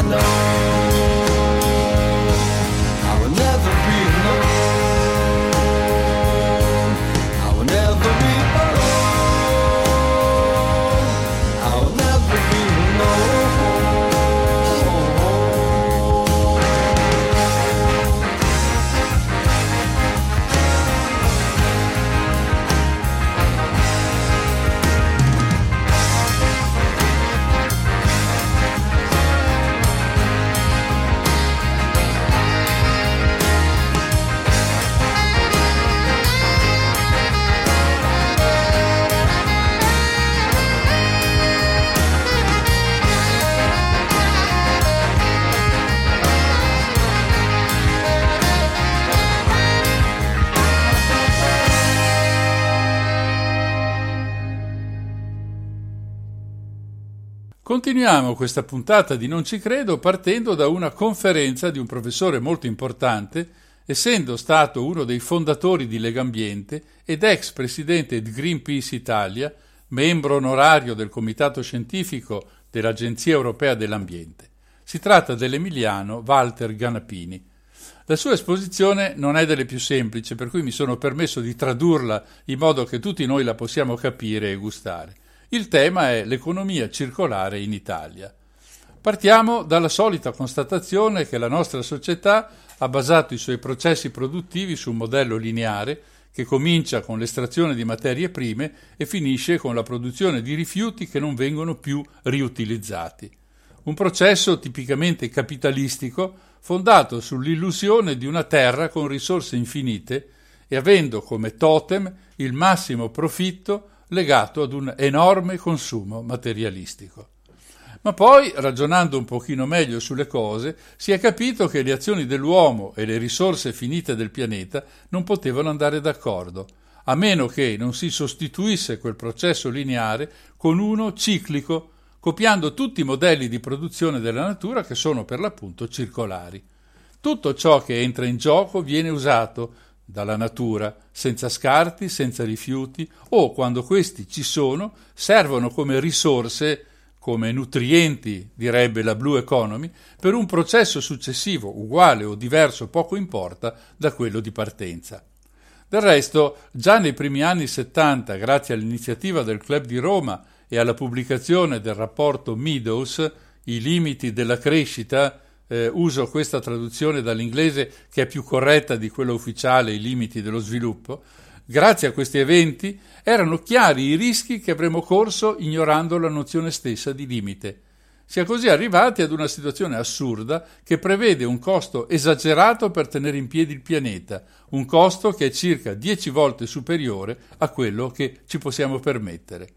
I know Continuiamo questa puntata di Non ci credo partendo da una conferenza di un professore molto importante, essendo stato uno dei fondatori di Legambiente ed ex presidente di Greenpeace Italia, membro onorario del comitato scientifico dell'Agenzia Europea dell'Ambiente. Si tratta dell'emiliano Walter Ganapini. La sua esposizione non è delle più semplici, per cui mi sono permesso di tradurla in modo che tutti noi la possiamo capire e gustare. Il tema è l'economia circolare in Italia. Partiamo dalla solita constatazione che la nostra società ha basato i suoi processi produttivi su un modello lineare che comincia con l'estrazione di materie prime e finisce con la produzione di rifiuti che non vengono più riutilizzati. un processo tipicamente capitalistico fondato sull'illusione di una terra con risorse infinite e avendo come totem il massimo profitto legato ad un enorme consumo materialistico. Ma poi, ragionando un pochino meglio sulle cose, si è capito che le azioni dell'uomo e le risorse finite del pianeta non potevano andare d'accordo, a meno che non si sostituisse quel processo lineare con uno ciclico, copiando tutti i modelli di produzione della natura che sono per l'appunto circolari. Tutto ciò che entra in gioco viene usato dalla natura, senza scarti, senza rifiuti, o quando questi ci sono, servono come risorse come nutrienti, direbbe la Blue Economy, per un processo successivo, uguale o diverso, poco importa, da quello di partenza. Del resto, già nei primi anni 70, grazie all'iniziativa del Club di Roma e alla pubblicazione del rapporto Meadows, I limiti della crescita, eh, uso questa traduzione dall'inglese che è più corretta di quella ufficiale, I limiti dello sviluppo, Grazie a questi eventi erano chiari i rischi che avremmo corso ignorando la nozione stessa di limite. Si è così arrivati ad una situazione assurda che prevede un costo esagerato per tenere in piedi il pianeta, un costo che è circa dieci volte superiore a quello che ci possiamo permettere.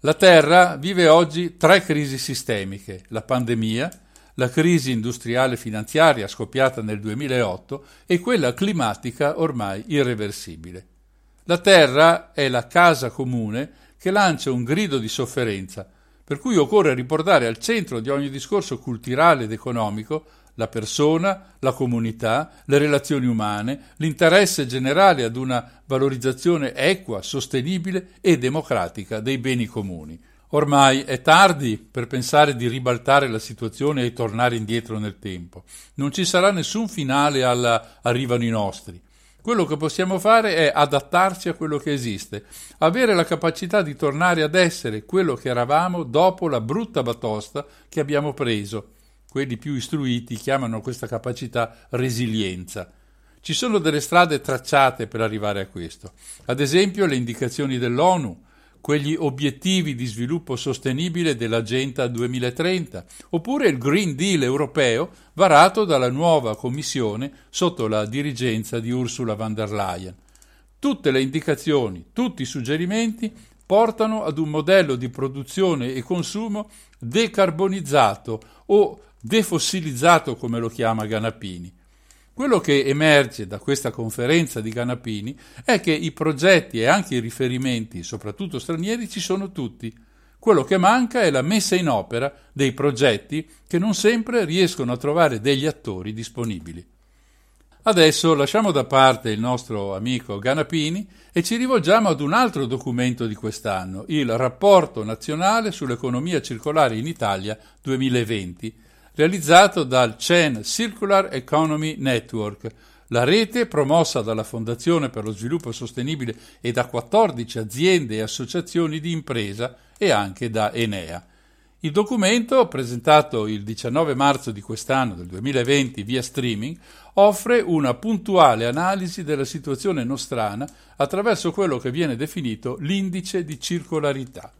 La Terra vive oggi tre crisi sistemiche, la pandemia, la crisi industriale finanziaria scoppiata nel 2008 e quella climatica ormai irreversibile. La terra è la casa comune che lancia un grido di sofferenza, per cui occorre riportare al centro di ogni discorso culturale ed economico la persona, la comunità, le relazioni umane, l'interesse generale ad una valorizzazione equa, sostenibile e democratica dei beni comuni. Ormai è tardi per pensare di ribaltare la situazione e tornare indietro nel tempo. Non ci sarà nessun finale alla arrivano i nostri. Quello che possiamo fare è adattarci a quello che esiste, avere la capacità di tornare ad essere quello che eravamo dopo la brutta batosta che abbiamo preso. Quelli più istruiti chiamano questa capacità resilienza. Ci sono delle strade tracciate per arrivare a questo. Ad esempio le indicazioni dell'ONU, quegli obiettivi di sviluppo sostenibile dell'Agenda 2030, oppure il Green Deal europeo varato dalla nuova Commissione sotto la dirigenza di Ursula von der Leyen. Tutte le indicazioni, tutti i suggerimenti portano ad un modello di produzione e consumo decarbonizzato o defossilizzato come lo chiama Ganapini. Quello che emerge da questa conferenza di Ganapini è che i progetti e anche i riferimenti, soprattutto stranieri, ci sono tutti. Quello che manca è la messa in opera dei progetti che non sempre riescono a trovare degli attori disponibili. Adesso lasciamo da parte il nostro amico Ganapini e ci rivolgiamo ad un altro documento di quest'anno, il Rapporto nazionale sull'economia circolare in Italia 2020, realizzato dal CEN Circular Economy Network, la rete promossa dalla Fondazione per lo Sviluppo Sostenibile e da 14 aziende e associazioni di impresa e anche da Enea. Il documento, presentato il 19 marzo di quest'anno, del 2020, via streaming, offre una puntuale analisi della situazione nostrana attraverso quello che viene definito l'indice di circolarità.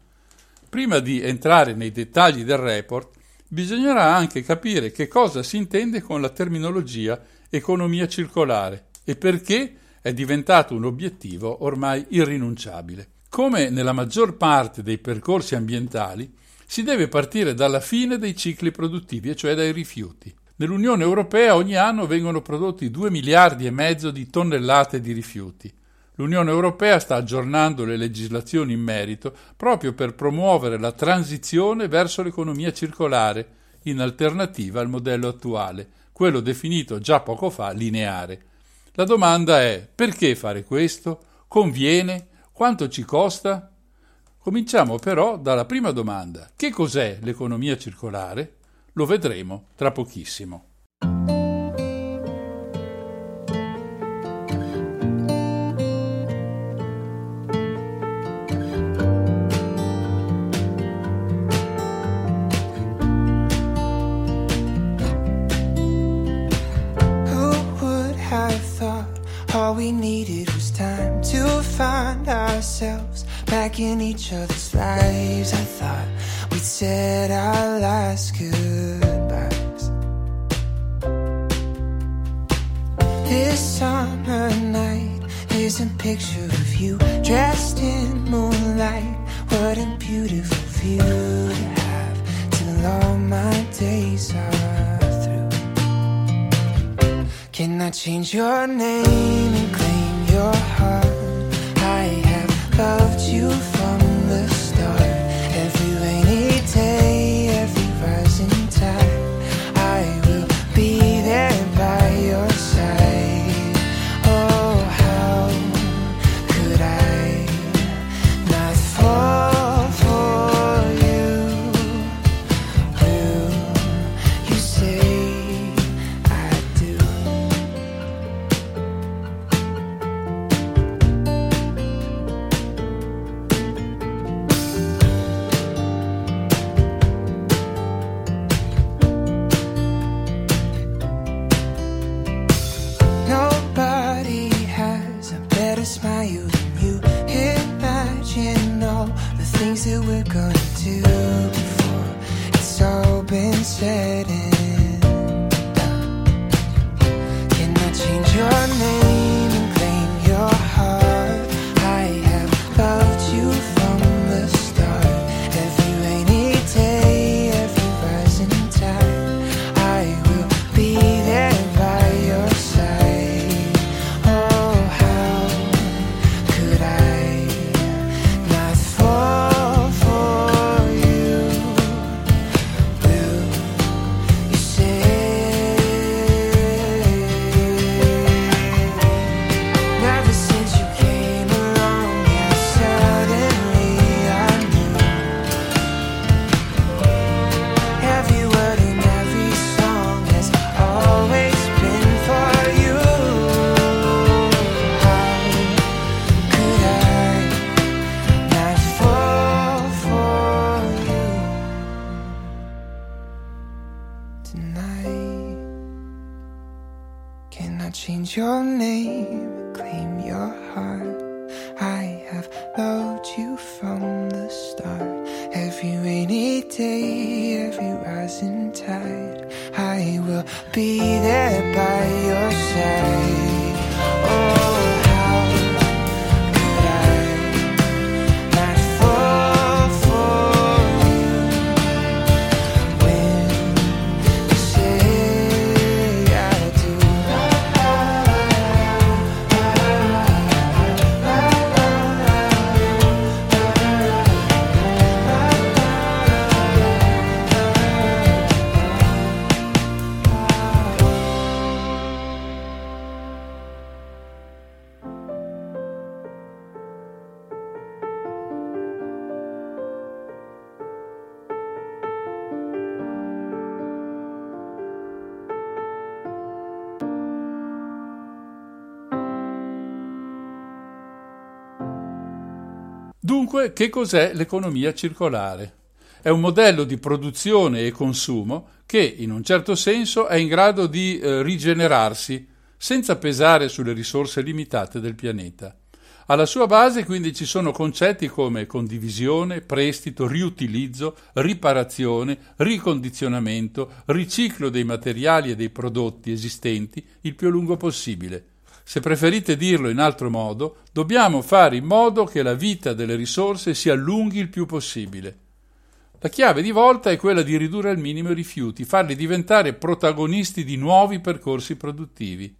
Prima di entrare nei dettagli del report, bisognerà anche capire che cosa si intende con la terminologia economia circolare e perché è diventato un obiettivo ormai irrinunciabile. Come nella maggior parte dei percorsi ambientali, si deve partire dalla fine dei cicli produttivi, e cioè dai rifiuti. Nell'Unione Europea ogni anno vengono prodotti 2 miliardi e mezzo di tonnellate di rifiuti. L'Unione Europea sta aggiornando le legislazioni in merito proprio per promuovere la transizione verso l'economia circolare, in alternativa al modello attuale, quello definito già poco fa lineare. La domanda è perché fare questo? Conviene? Quanto ci costa? Cominciamo però dalla prima domanda. Che cos'è l'economia circolare? Lo vedremo tra pochissimo. Back in each other's lives. I thought we we'd said our last goodbyes. This summer night is a picture of you dressed in moonlight. What a beautiful view to have till all my days are through. Can I change your name and claim your heart? loved you Dunque, che cos'è l'economia circolare? È un modello di produzione e consumo che, in un certo senso, è in grado di eh, rigenerarsi senza pesare sulle risorse limitate del pianeta. Alla sua base quindi ci sono concetti come condivisione, prestito, riutilizzo, riparazione, ricondizionamento, riciclo dei materiali e dei prodotti esistenti il più lungo possibile. Se preferite dirlo in altro modo, dobbiamo fare in modo che la vita delle risorse si allunghi il più possibile. La chiave di volta è quella di ridurre al minimo i rifiuti, farli diventare protagonisti di nuovi percorsi produttivi.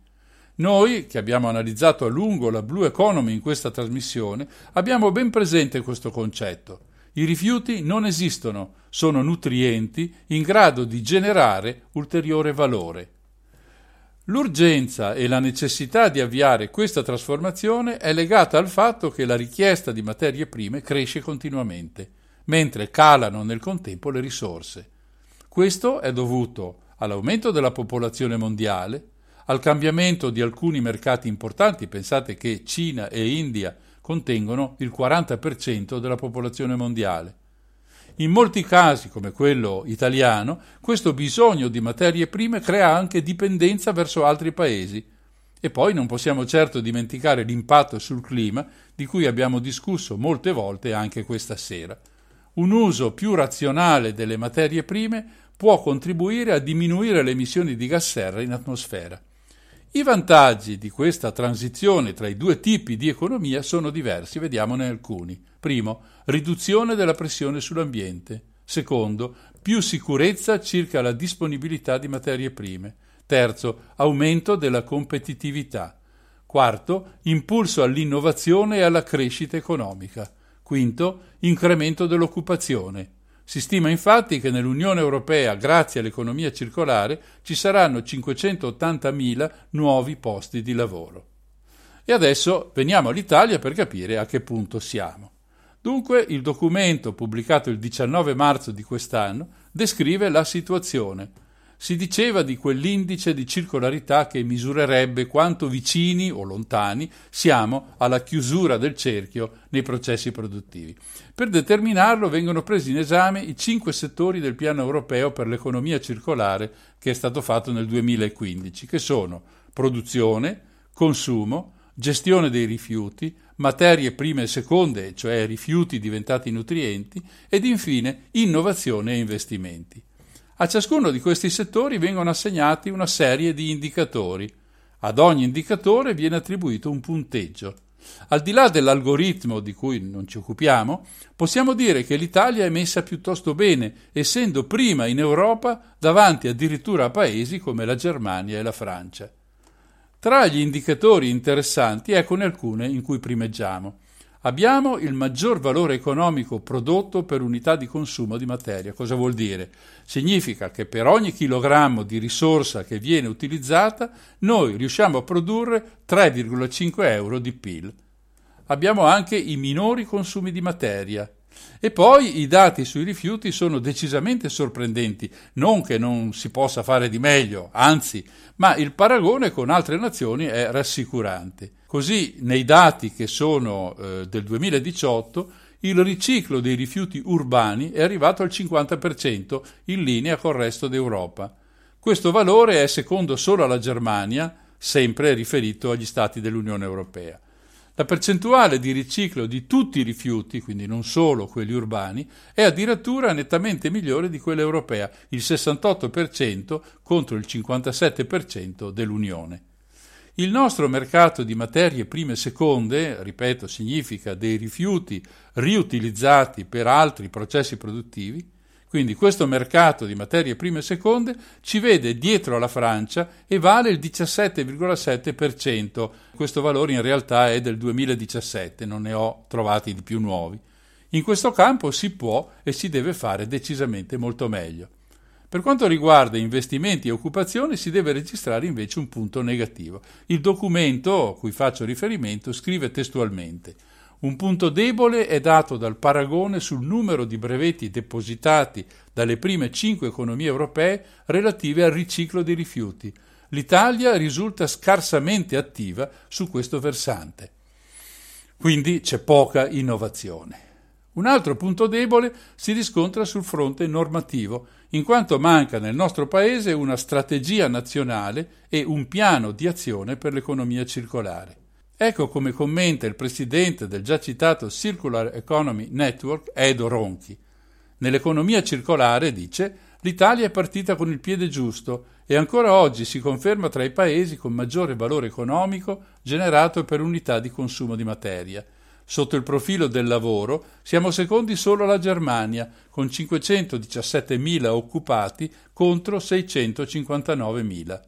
Noi, che abbiamo analizzato a lungo la Blue Economy in questa trasmissione, abbiamo ben presente questo concetto. I rifiuti non esistono, sono nutrienti in grado di generare ulteriore valore. L'urgenza e la necessità di avviare questa trasformazione è legata al fatto che la richiesta di materie prime cresce continuamente, mentre calano nel contempo le risorse. Questo è dovuto all'aumento della popolazione mondiale, al cambiamento di alcuni mercati importanti, pensate che Cina e India contengono il 40% della popolazione mondiale. In molti casi, come quello italiano, questo bisogno di materie prime crea anche dipendenza verso altri paesi. E poi non possiamo certo dimenticare l'impatto sul clima di cui abbiamo discusso molte volte anche questa sera. Un uso più razionale delle materie prime può contribuire a diminuire le emissioni di gas serra in atmosfera. I vantaggi di questa transizione tra i due tipi di economia sono diversi, vediamone alcuni. Primo, riduzione della pressione sull'ambiente. Secondo, più sicurezza circa la disponibilità di materie prime. Terzo, aumento della competitività. Quarto, impulso all'innovazione e alla crescita economica. Quinto, incremento dell'occupazione. Si stima infatti che nell'Unione Europea, grazie all'economia circolare, ci saranno 580.000 nuovi posti di lavoro. E adesso veniamo all'Italia per capire a che punto siamo. Dunque, il documento pubblicato il 19 marzo di quest'anno descrive la situazione si diceva di quell'indice di circolarità che misurerebbe quanto vicini o lontani siamo alla chiusura del cerchio nei processi produttivi. Per determinarlo vengono presi in esame i cinque settori del piano europeo per l'economia circolare che è stato fatto nel 2015, che sono produzione, consumo, gestione dei rifiuti, materie prime e seconde, cioè rifiuti diventati nutrienti, ed infine innovazione e investimenti. A ciascuno di questi settori vengono assegnati una serie di indicatori. Ad ogni indicatore viene attribuito un punteggio. Al di là dell'algoritmo di cui non ci occupiamo, possiamo dire che l'Italia è messa piuttosto bene, essendo prima in Europa davanti addirittura a paesi come la Germania e la Francia. Tra gli indicatori interessanti eccone alcune in cui primeggiamo. Abbiamo il maggior valore economico prodotto per unità di consumo di materia. Cosa vuol dire? Significa che per ogni chilogrammo di risorsa che viene utilizzata noi riusciamo a produrre 3,5 euro di PIL. Abbiamo anche i minori consumi di materia, e poi i dati sui rifiuti sono decisamente sorprendenti, non che non si possa fare di meglio, anzi, ma il paragone con altre nazioni è rassicurante. Così nei dati che sono eh, del 2018 il riciclo dei rifiuti urbani è arrivato al 50% in linea col resto d'Europa. Questo valore è secondo solo alla Germania, sempre riferito agli Stati dell'Unione Europea. La percentuale di riciclo di tutti i rifiuti, quindi non solo quelli urbani, è addirittura nettamente migliore di quella europea, il 68% contro il 57% dell'Unione. Il nostro mercato di materie prime seconde, ripeto, significa dei rifiuti riutilizzati per altri processi produttivi, quindi questo mercato di materie prime seconde ci vede dietro alla Francia e vale il 17,7%. Questo valore in realtà è del 2017, non ne ho trovati di più nuovi. In questo campo si può e si deve fare decisamente molto meglio. Per quanto riguarda investimenti e occupazione si deve registrare invece un punto negativo. Il documento a cui faccio riferimento scrive testualmente un punto debole è dato dal paragone sul numero di brevetti depositati dalle prime cinque economie europee relative al riciclo dei rifiuti. L'Italia risulta scarsamente attiva su questo versante. Quindi c'è poca innovazione. Un altro punto debole si riscontra sul fronte normativo, in quanto manca nel nostro Paese una strategia nazionale e un piano di azione per l'economia circolare. Ecco come commenta il presidente del già citato Circular Economy Network, Edo Ronchi. Nell'economia circolare, dice, l'Italia è partita con il piede giusto e ancora oggi si conferma tra i paesi con maggiore valore economico generato per unità di consumo di materia Sotto il profilo del lavoro siamo secondi solo alla Germania, con 517.000 occupati contro 659.000.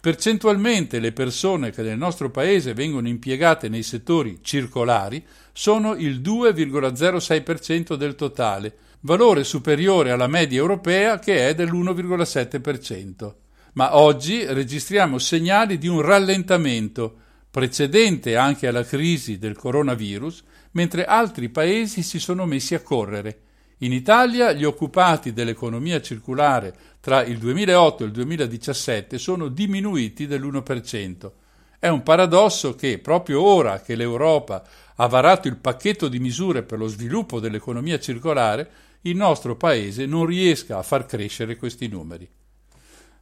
Percentualmente le persone che nel nostro paese vengono impiegate nei settori circolari sono il 2,06% del totale, valore superiore alla media europea che è dell'1,7%. Ma oggi registriamo segnali di un rallentamento precedente anche alla crisi del coronavirus, mentre altri paesi si sono messi a correre. In Italia gli occupati dell'economia circolare tra il 2008 e il 2017 sono diminuiti dell'1%. È un paradosso che, proprio ora che l'Europa ha varato il pacchetto di misure per lo sviluppo dell'economia circolare, il nostro Paese non riesca a far crescere questi numeri.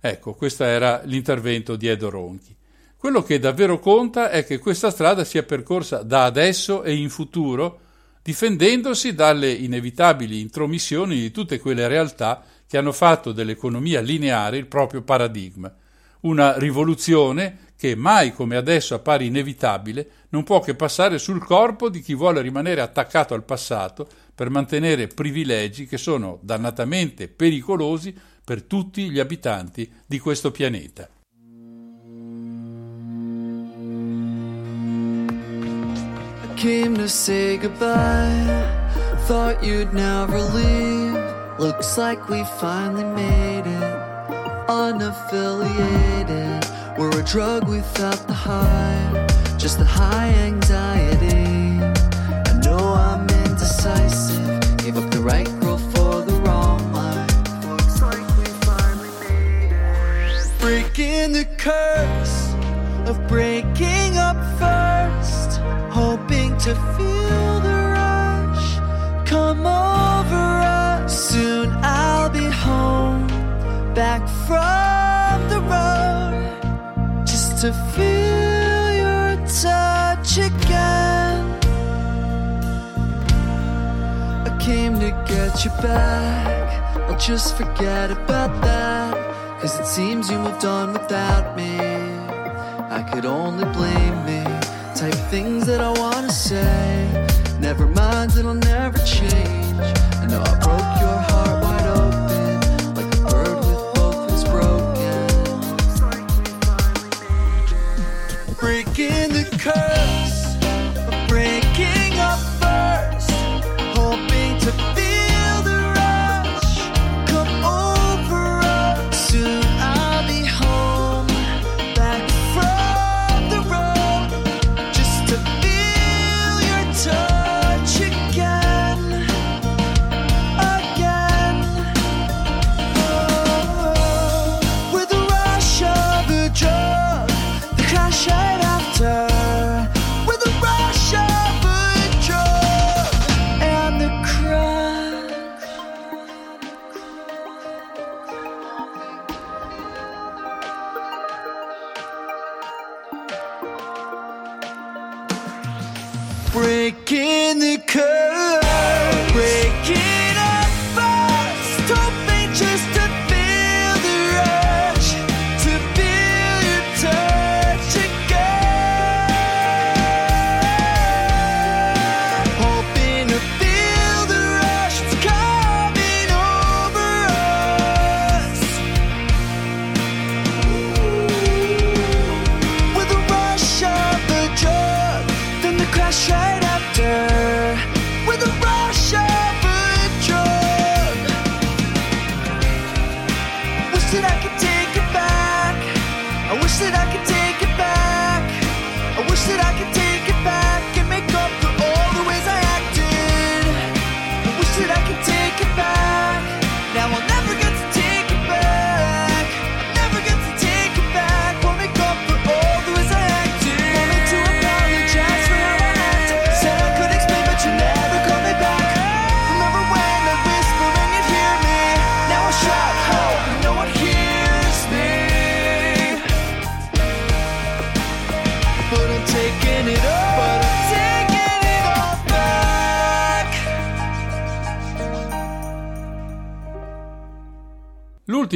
Ecco, questo era l'intervento di Edo Ronchi. Quello che davvero conta è che questa strada sia percorsa da adesso e in futuro, difendendosi dalle inevitabili intromissioni di tutte quelle realtà che hanno fatto dell'economia lineare il proprio paradigma. Una rivoluzione che mai come adesso appare inevitabile, non può che passare sul corpo di chi vuole rimanere attaccato al passato per mantenere privilegi che sono dannatamente pericolosi per tutti gli abitanti di questo pianeta. Came to say goodbye. Thought you'd never leave. Looks like we finally made it. Unaffiliated. We're a drug without the high. Just the high anxiety. I know I'm indecisive. Gave up the right girl for the wrong life. Looks like we finally made it. Breaking the curse of breaking up first. To feel the rush come over us. Soon I'll be home, back from the road, just to feel your touch again. I came to get you back. I'll just forget about that. Cause it seems you moved on without me. I could only blame me. Type things that I wanna say. Never mind, it'll never change. I know I broke your heart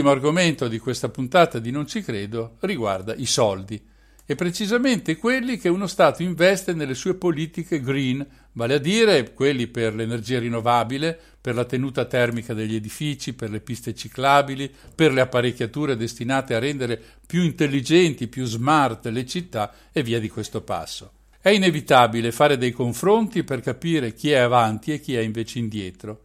L'ultimo argomento di questa puntata di Non ci credo riguarda i soldi e precisamente quelli che uno Stato investe nelle sue politiche green, vale a dire quelli per l'energia rinnovabile, per la tenuta termica degli edifici, per le piste ciclabili, per le apparecchiature destinate a rendere più intelligenti, più smart le città e via di questo passo. È inevitabile fare dei confronti per capire chi è avanti e chi è invece indietro.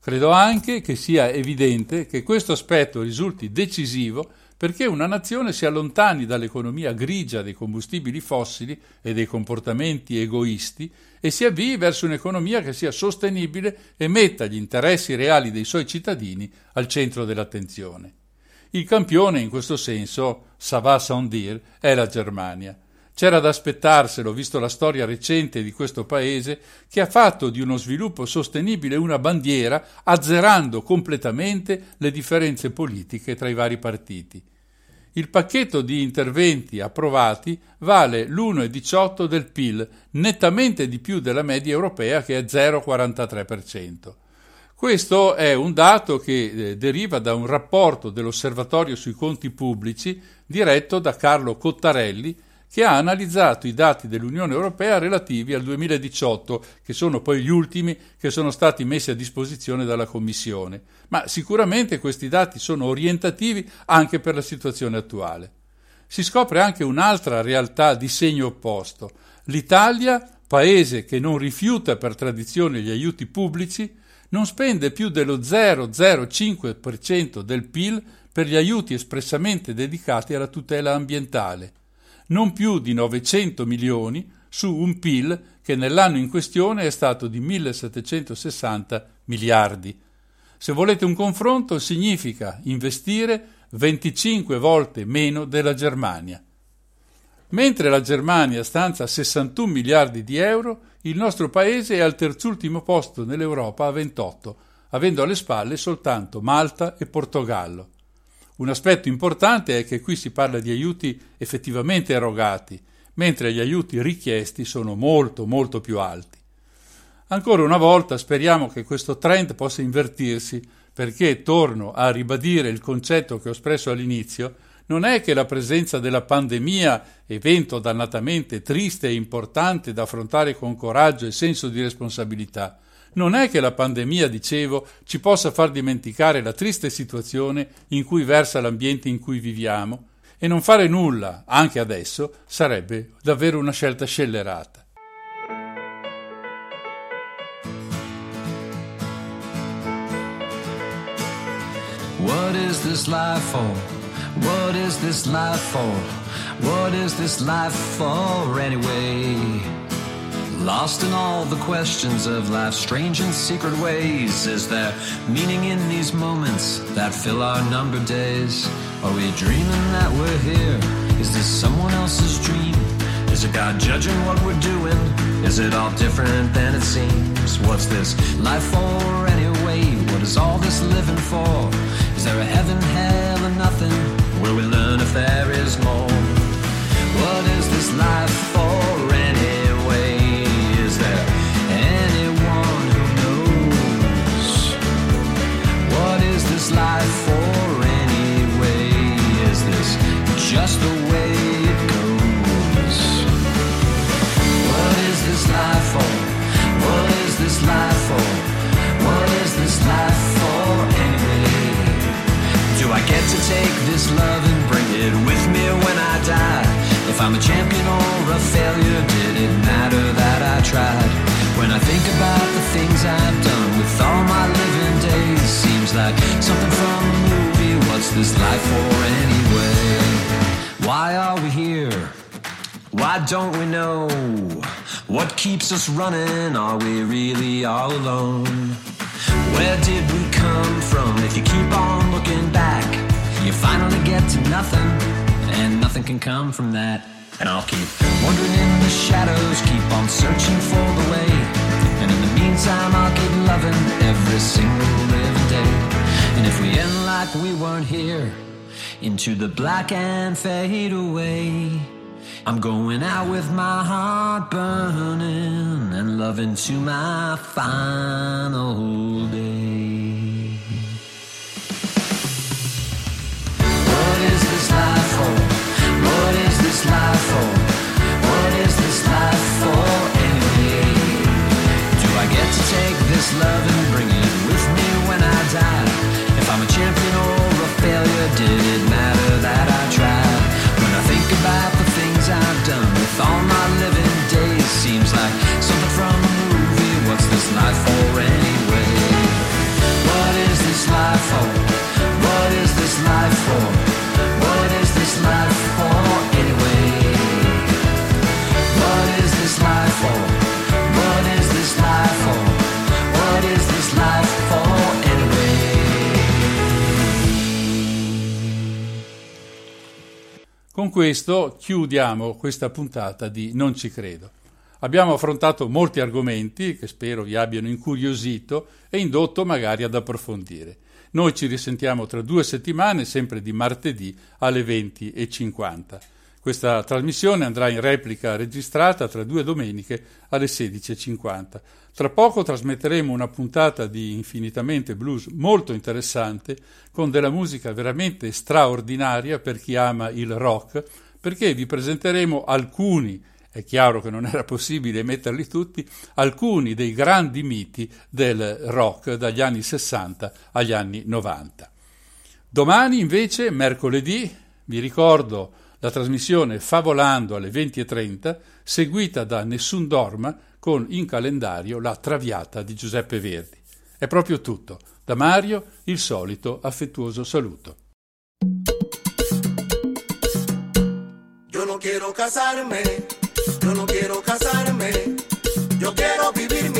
Credo anche che sia evidente che questo aspetto risulti decisivo perché una nazione si allontani dall'economia grigia dei combustibili fossili e dei comportamenti egoisti e si avvii verso un'economia che sia sostenibile e metta gli interessi reali dei suoi cittadini al centro dell'attenzione. Il campione in questo senso, ça va sans dire, è la Germania. C'era da aspettarselo, visto la storia recente di questo paese, che ha fatto di uno sviluppo sostenibile una bandiera, azzerando completamente le differenze politiche tra i vari partiti. il pacchetto di interventi approvati vale l'1,18 del PIL, nettamente di più della media europea che è 0,43%. Questo è un dato che eh, deriva da un rapporto dell'Osservatorio sui conti pubblici diretto da Carlo Cottarelli che ha analizzato i dati dell'Unione Europea relativi al 2018, che sono poi gli ultimi che sono stati messi a disposizione dalla Commissione. Ma sicuramente questi dati sono orientativi anche per la situazione attuale. Si scopre anche un'altra realtà di segno opposto. L'Italia, paese che non rifiuta per tradizione gli aiuti pubblici, non spende più dello 0,05% del PIL per gli aiuti espressamente dedicati alla tutela ambientale, non più di 900 milioni su un PIL che nell'anno in questione è stato di 1760 miliardi. Se volete un confronto, significa investire 25 volte meno della Germania. Mentre la Germania stanza 61 miliardi di euro, il nostro paese è al terzultimo posto nell'Europa a 28, avendo alle spalle soltanto Malta e Portogallo. Un aspetto importante è che qui si parla di aiuti effettivamente erogati, mentre gli aiuti richiesti sono molto molto più alti. Ancora una volta speriamo che questo trend possa invertirsi perché, torno a ribadire il concetto che ho espresso all'inizio, non è che la presenza della pandemia, evento dannatamente triste e importante da affrontare con coraggio e senso di responsabilità, non è che la pandemia, dicevo, ci possa far dimenticare la triste situazione in cui versa l'ambiente in cui viviamo, e non fare nulla, anche adesso, sarebbe davvero una scelta scellerata. What is this life for? What is this life for? What is this life for anyway? Lost in all the questions of life's strange and secret ways. Is there meaning in these moments that fill our numbered days? Are we dreaming that we're here? Is this someone else's dream? Is it God judging what we're doing? Is it all different than it seems? What's this life for anyway? What is all this living for? Is there a heaven, hell, or nothing? Will we learn if there is more? What is this life for life for don't we know? What keeps us running? Are we really all alone? Where did we come from? If you keep on looking back, you finally get to nothing, and nothing can come from that. And I'll keep wandering in the shadows, keep on searching for the way. And in the meantime, I'll keep loving every single living day. And if we end like we weren't here, into the black and fade away. I'm going out with my heart burning and loving to my final day. What is this life for? What is this life for? What is this life for anyway? Do I get to take this love and bring it with me when I die? If I'm a champion or a failure, did I've done with all my living days, seems like something from a movie. What's this life for anyway? What is this life for? What is this life for? What is this life for anyway? What is this life for? Con questo chiudiamo questa puntata di Non ci credo. Abbiamo affrontato molti argomenti che spero vi abbiano incuriosito e indotto magari ad approfondire. Noi ci risentiamo tra due settimane, sempre di martedì alle 20.50. Questa trasmissione andrà in replica registrata tra due domeniche alle 16.50. Tra poco trasmetteremo una puntata di Infinitamente Blues molto interessante, con della musica veramente straordinaria per chi ama il rock, perché vi presenteremo alcuni è chiaro che non era possibile metterli tutti, alcuni dei grandi miti del rock dagli anni 60 agli anni 90. Domani invece, mercoledì, vi ricordo la trasmissione Favolando alle 20.30, seguita da Nessun Dorma con in calendario la Traviata di Giuseppe Verdi. È proprio tutto. Da Mario il solito affettuoso saluto. Yo no quiero casarme, yo no quiero casarme, yo quiero vivir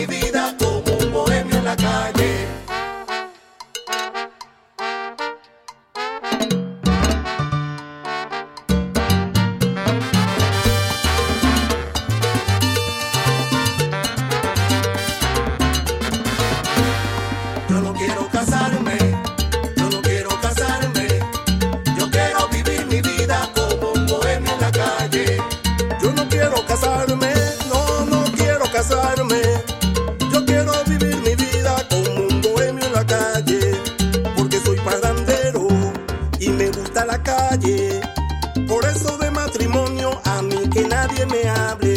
que me hable.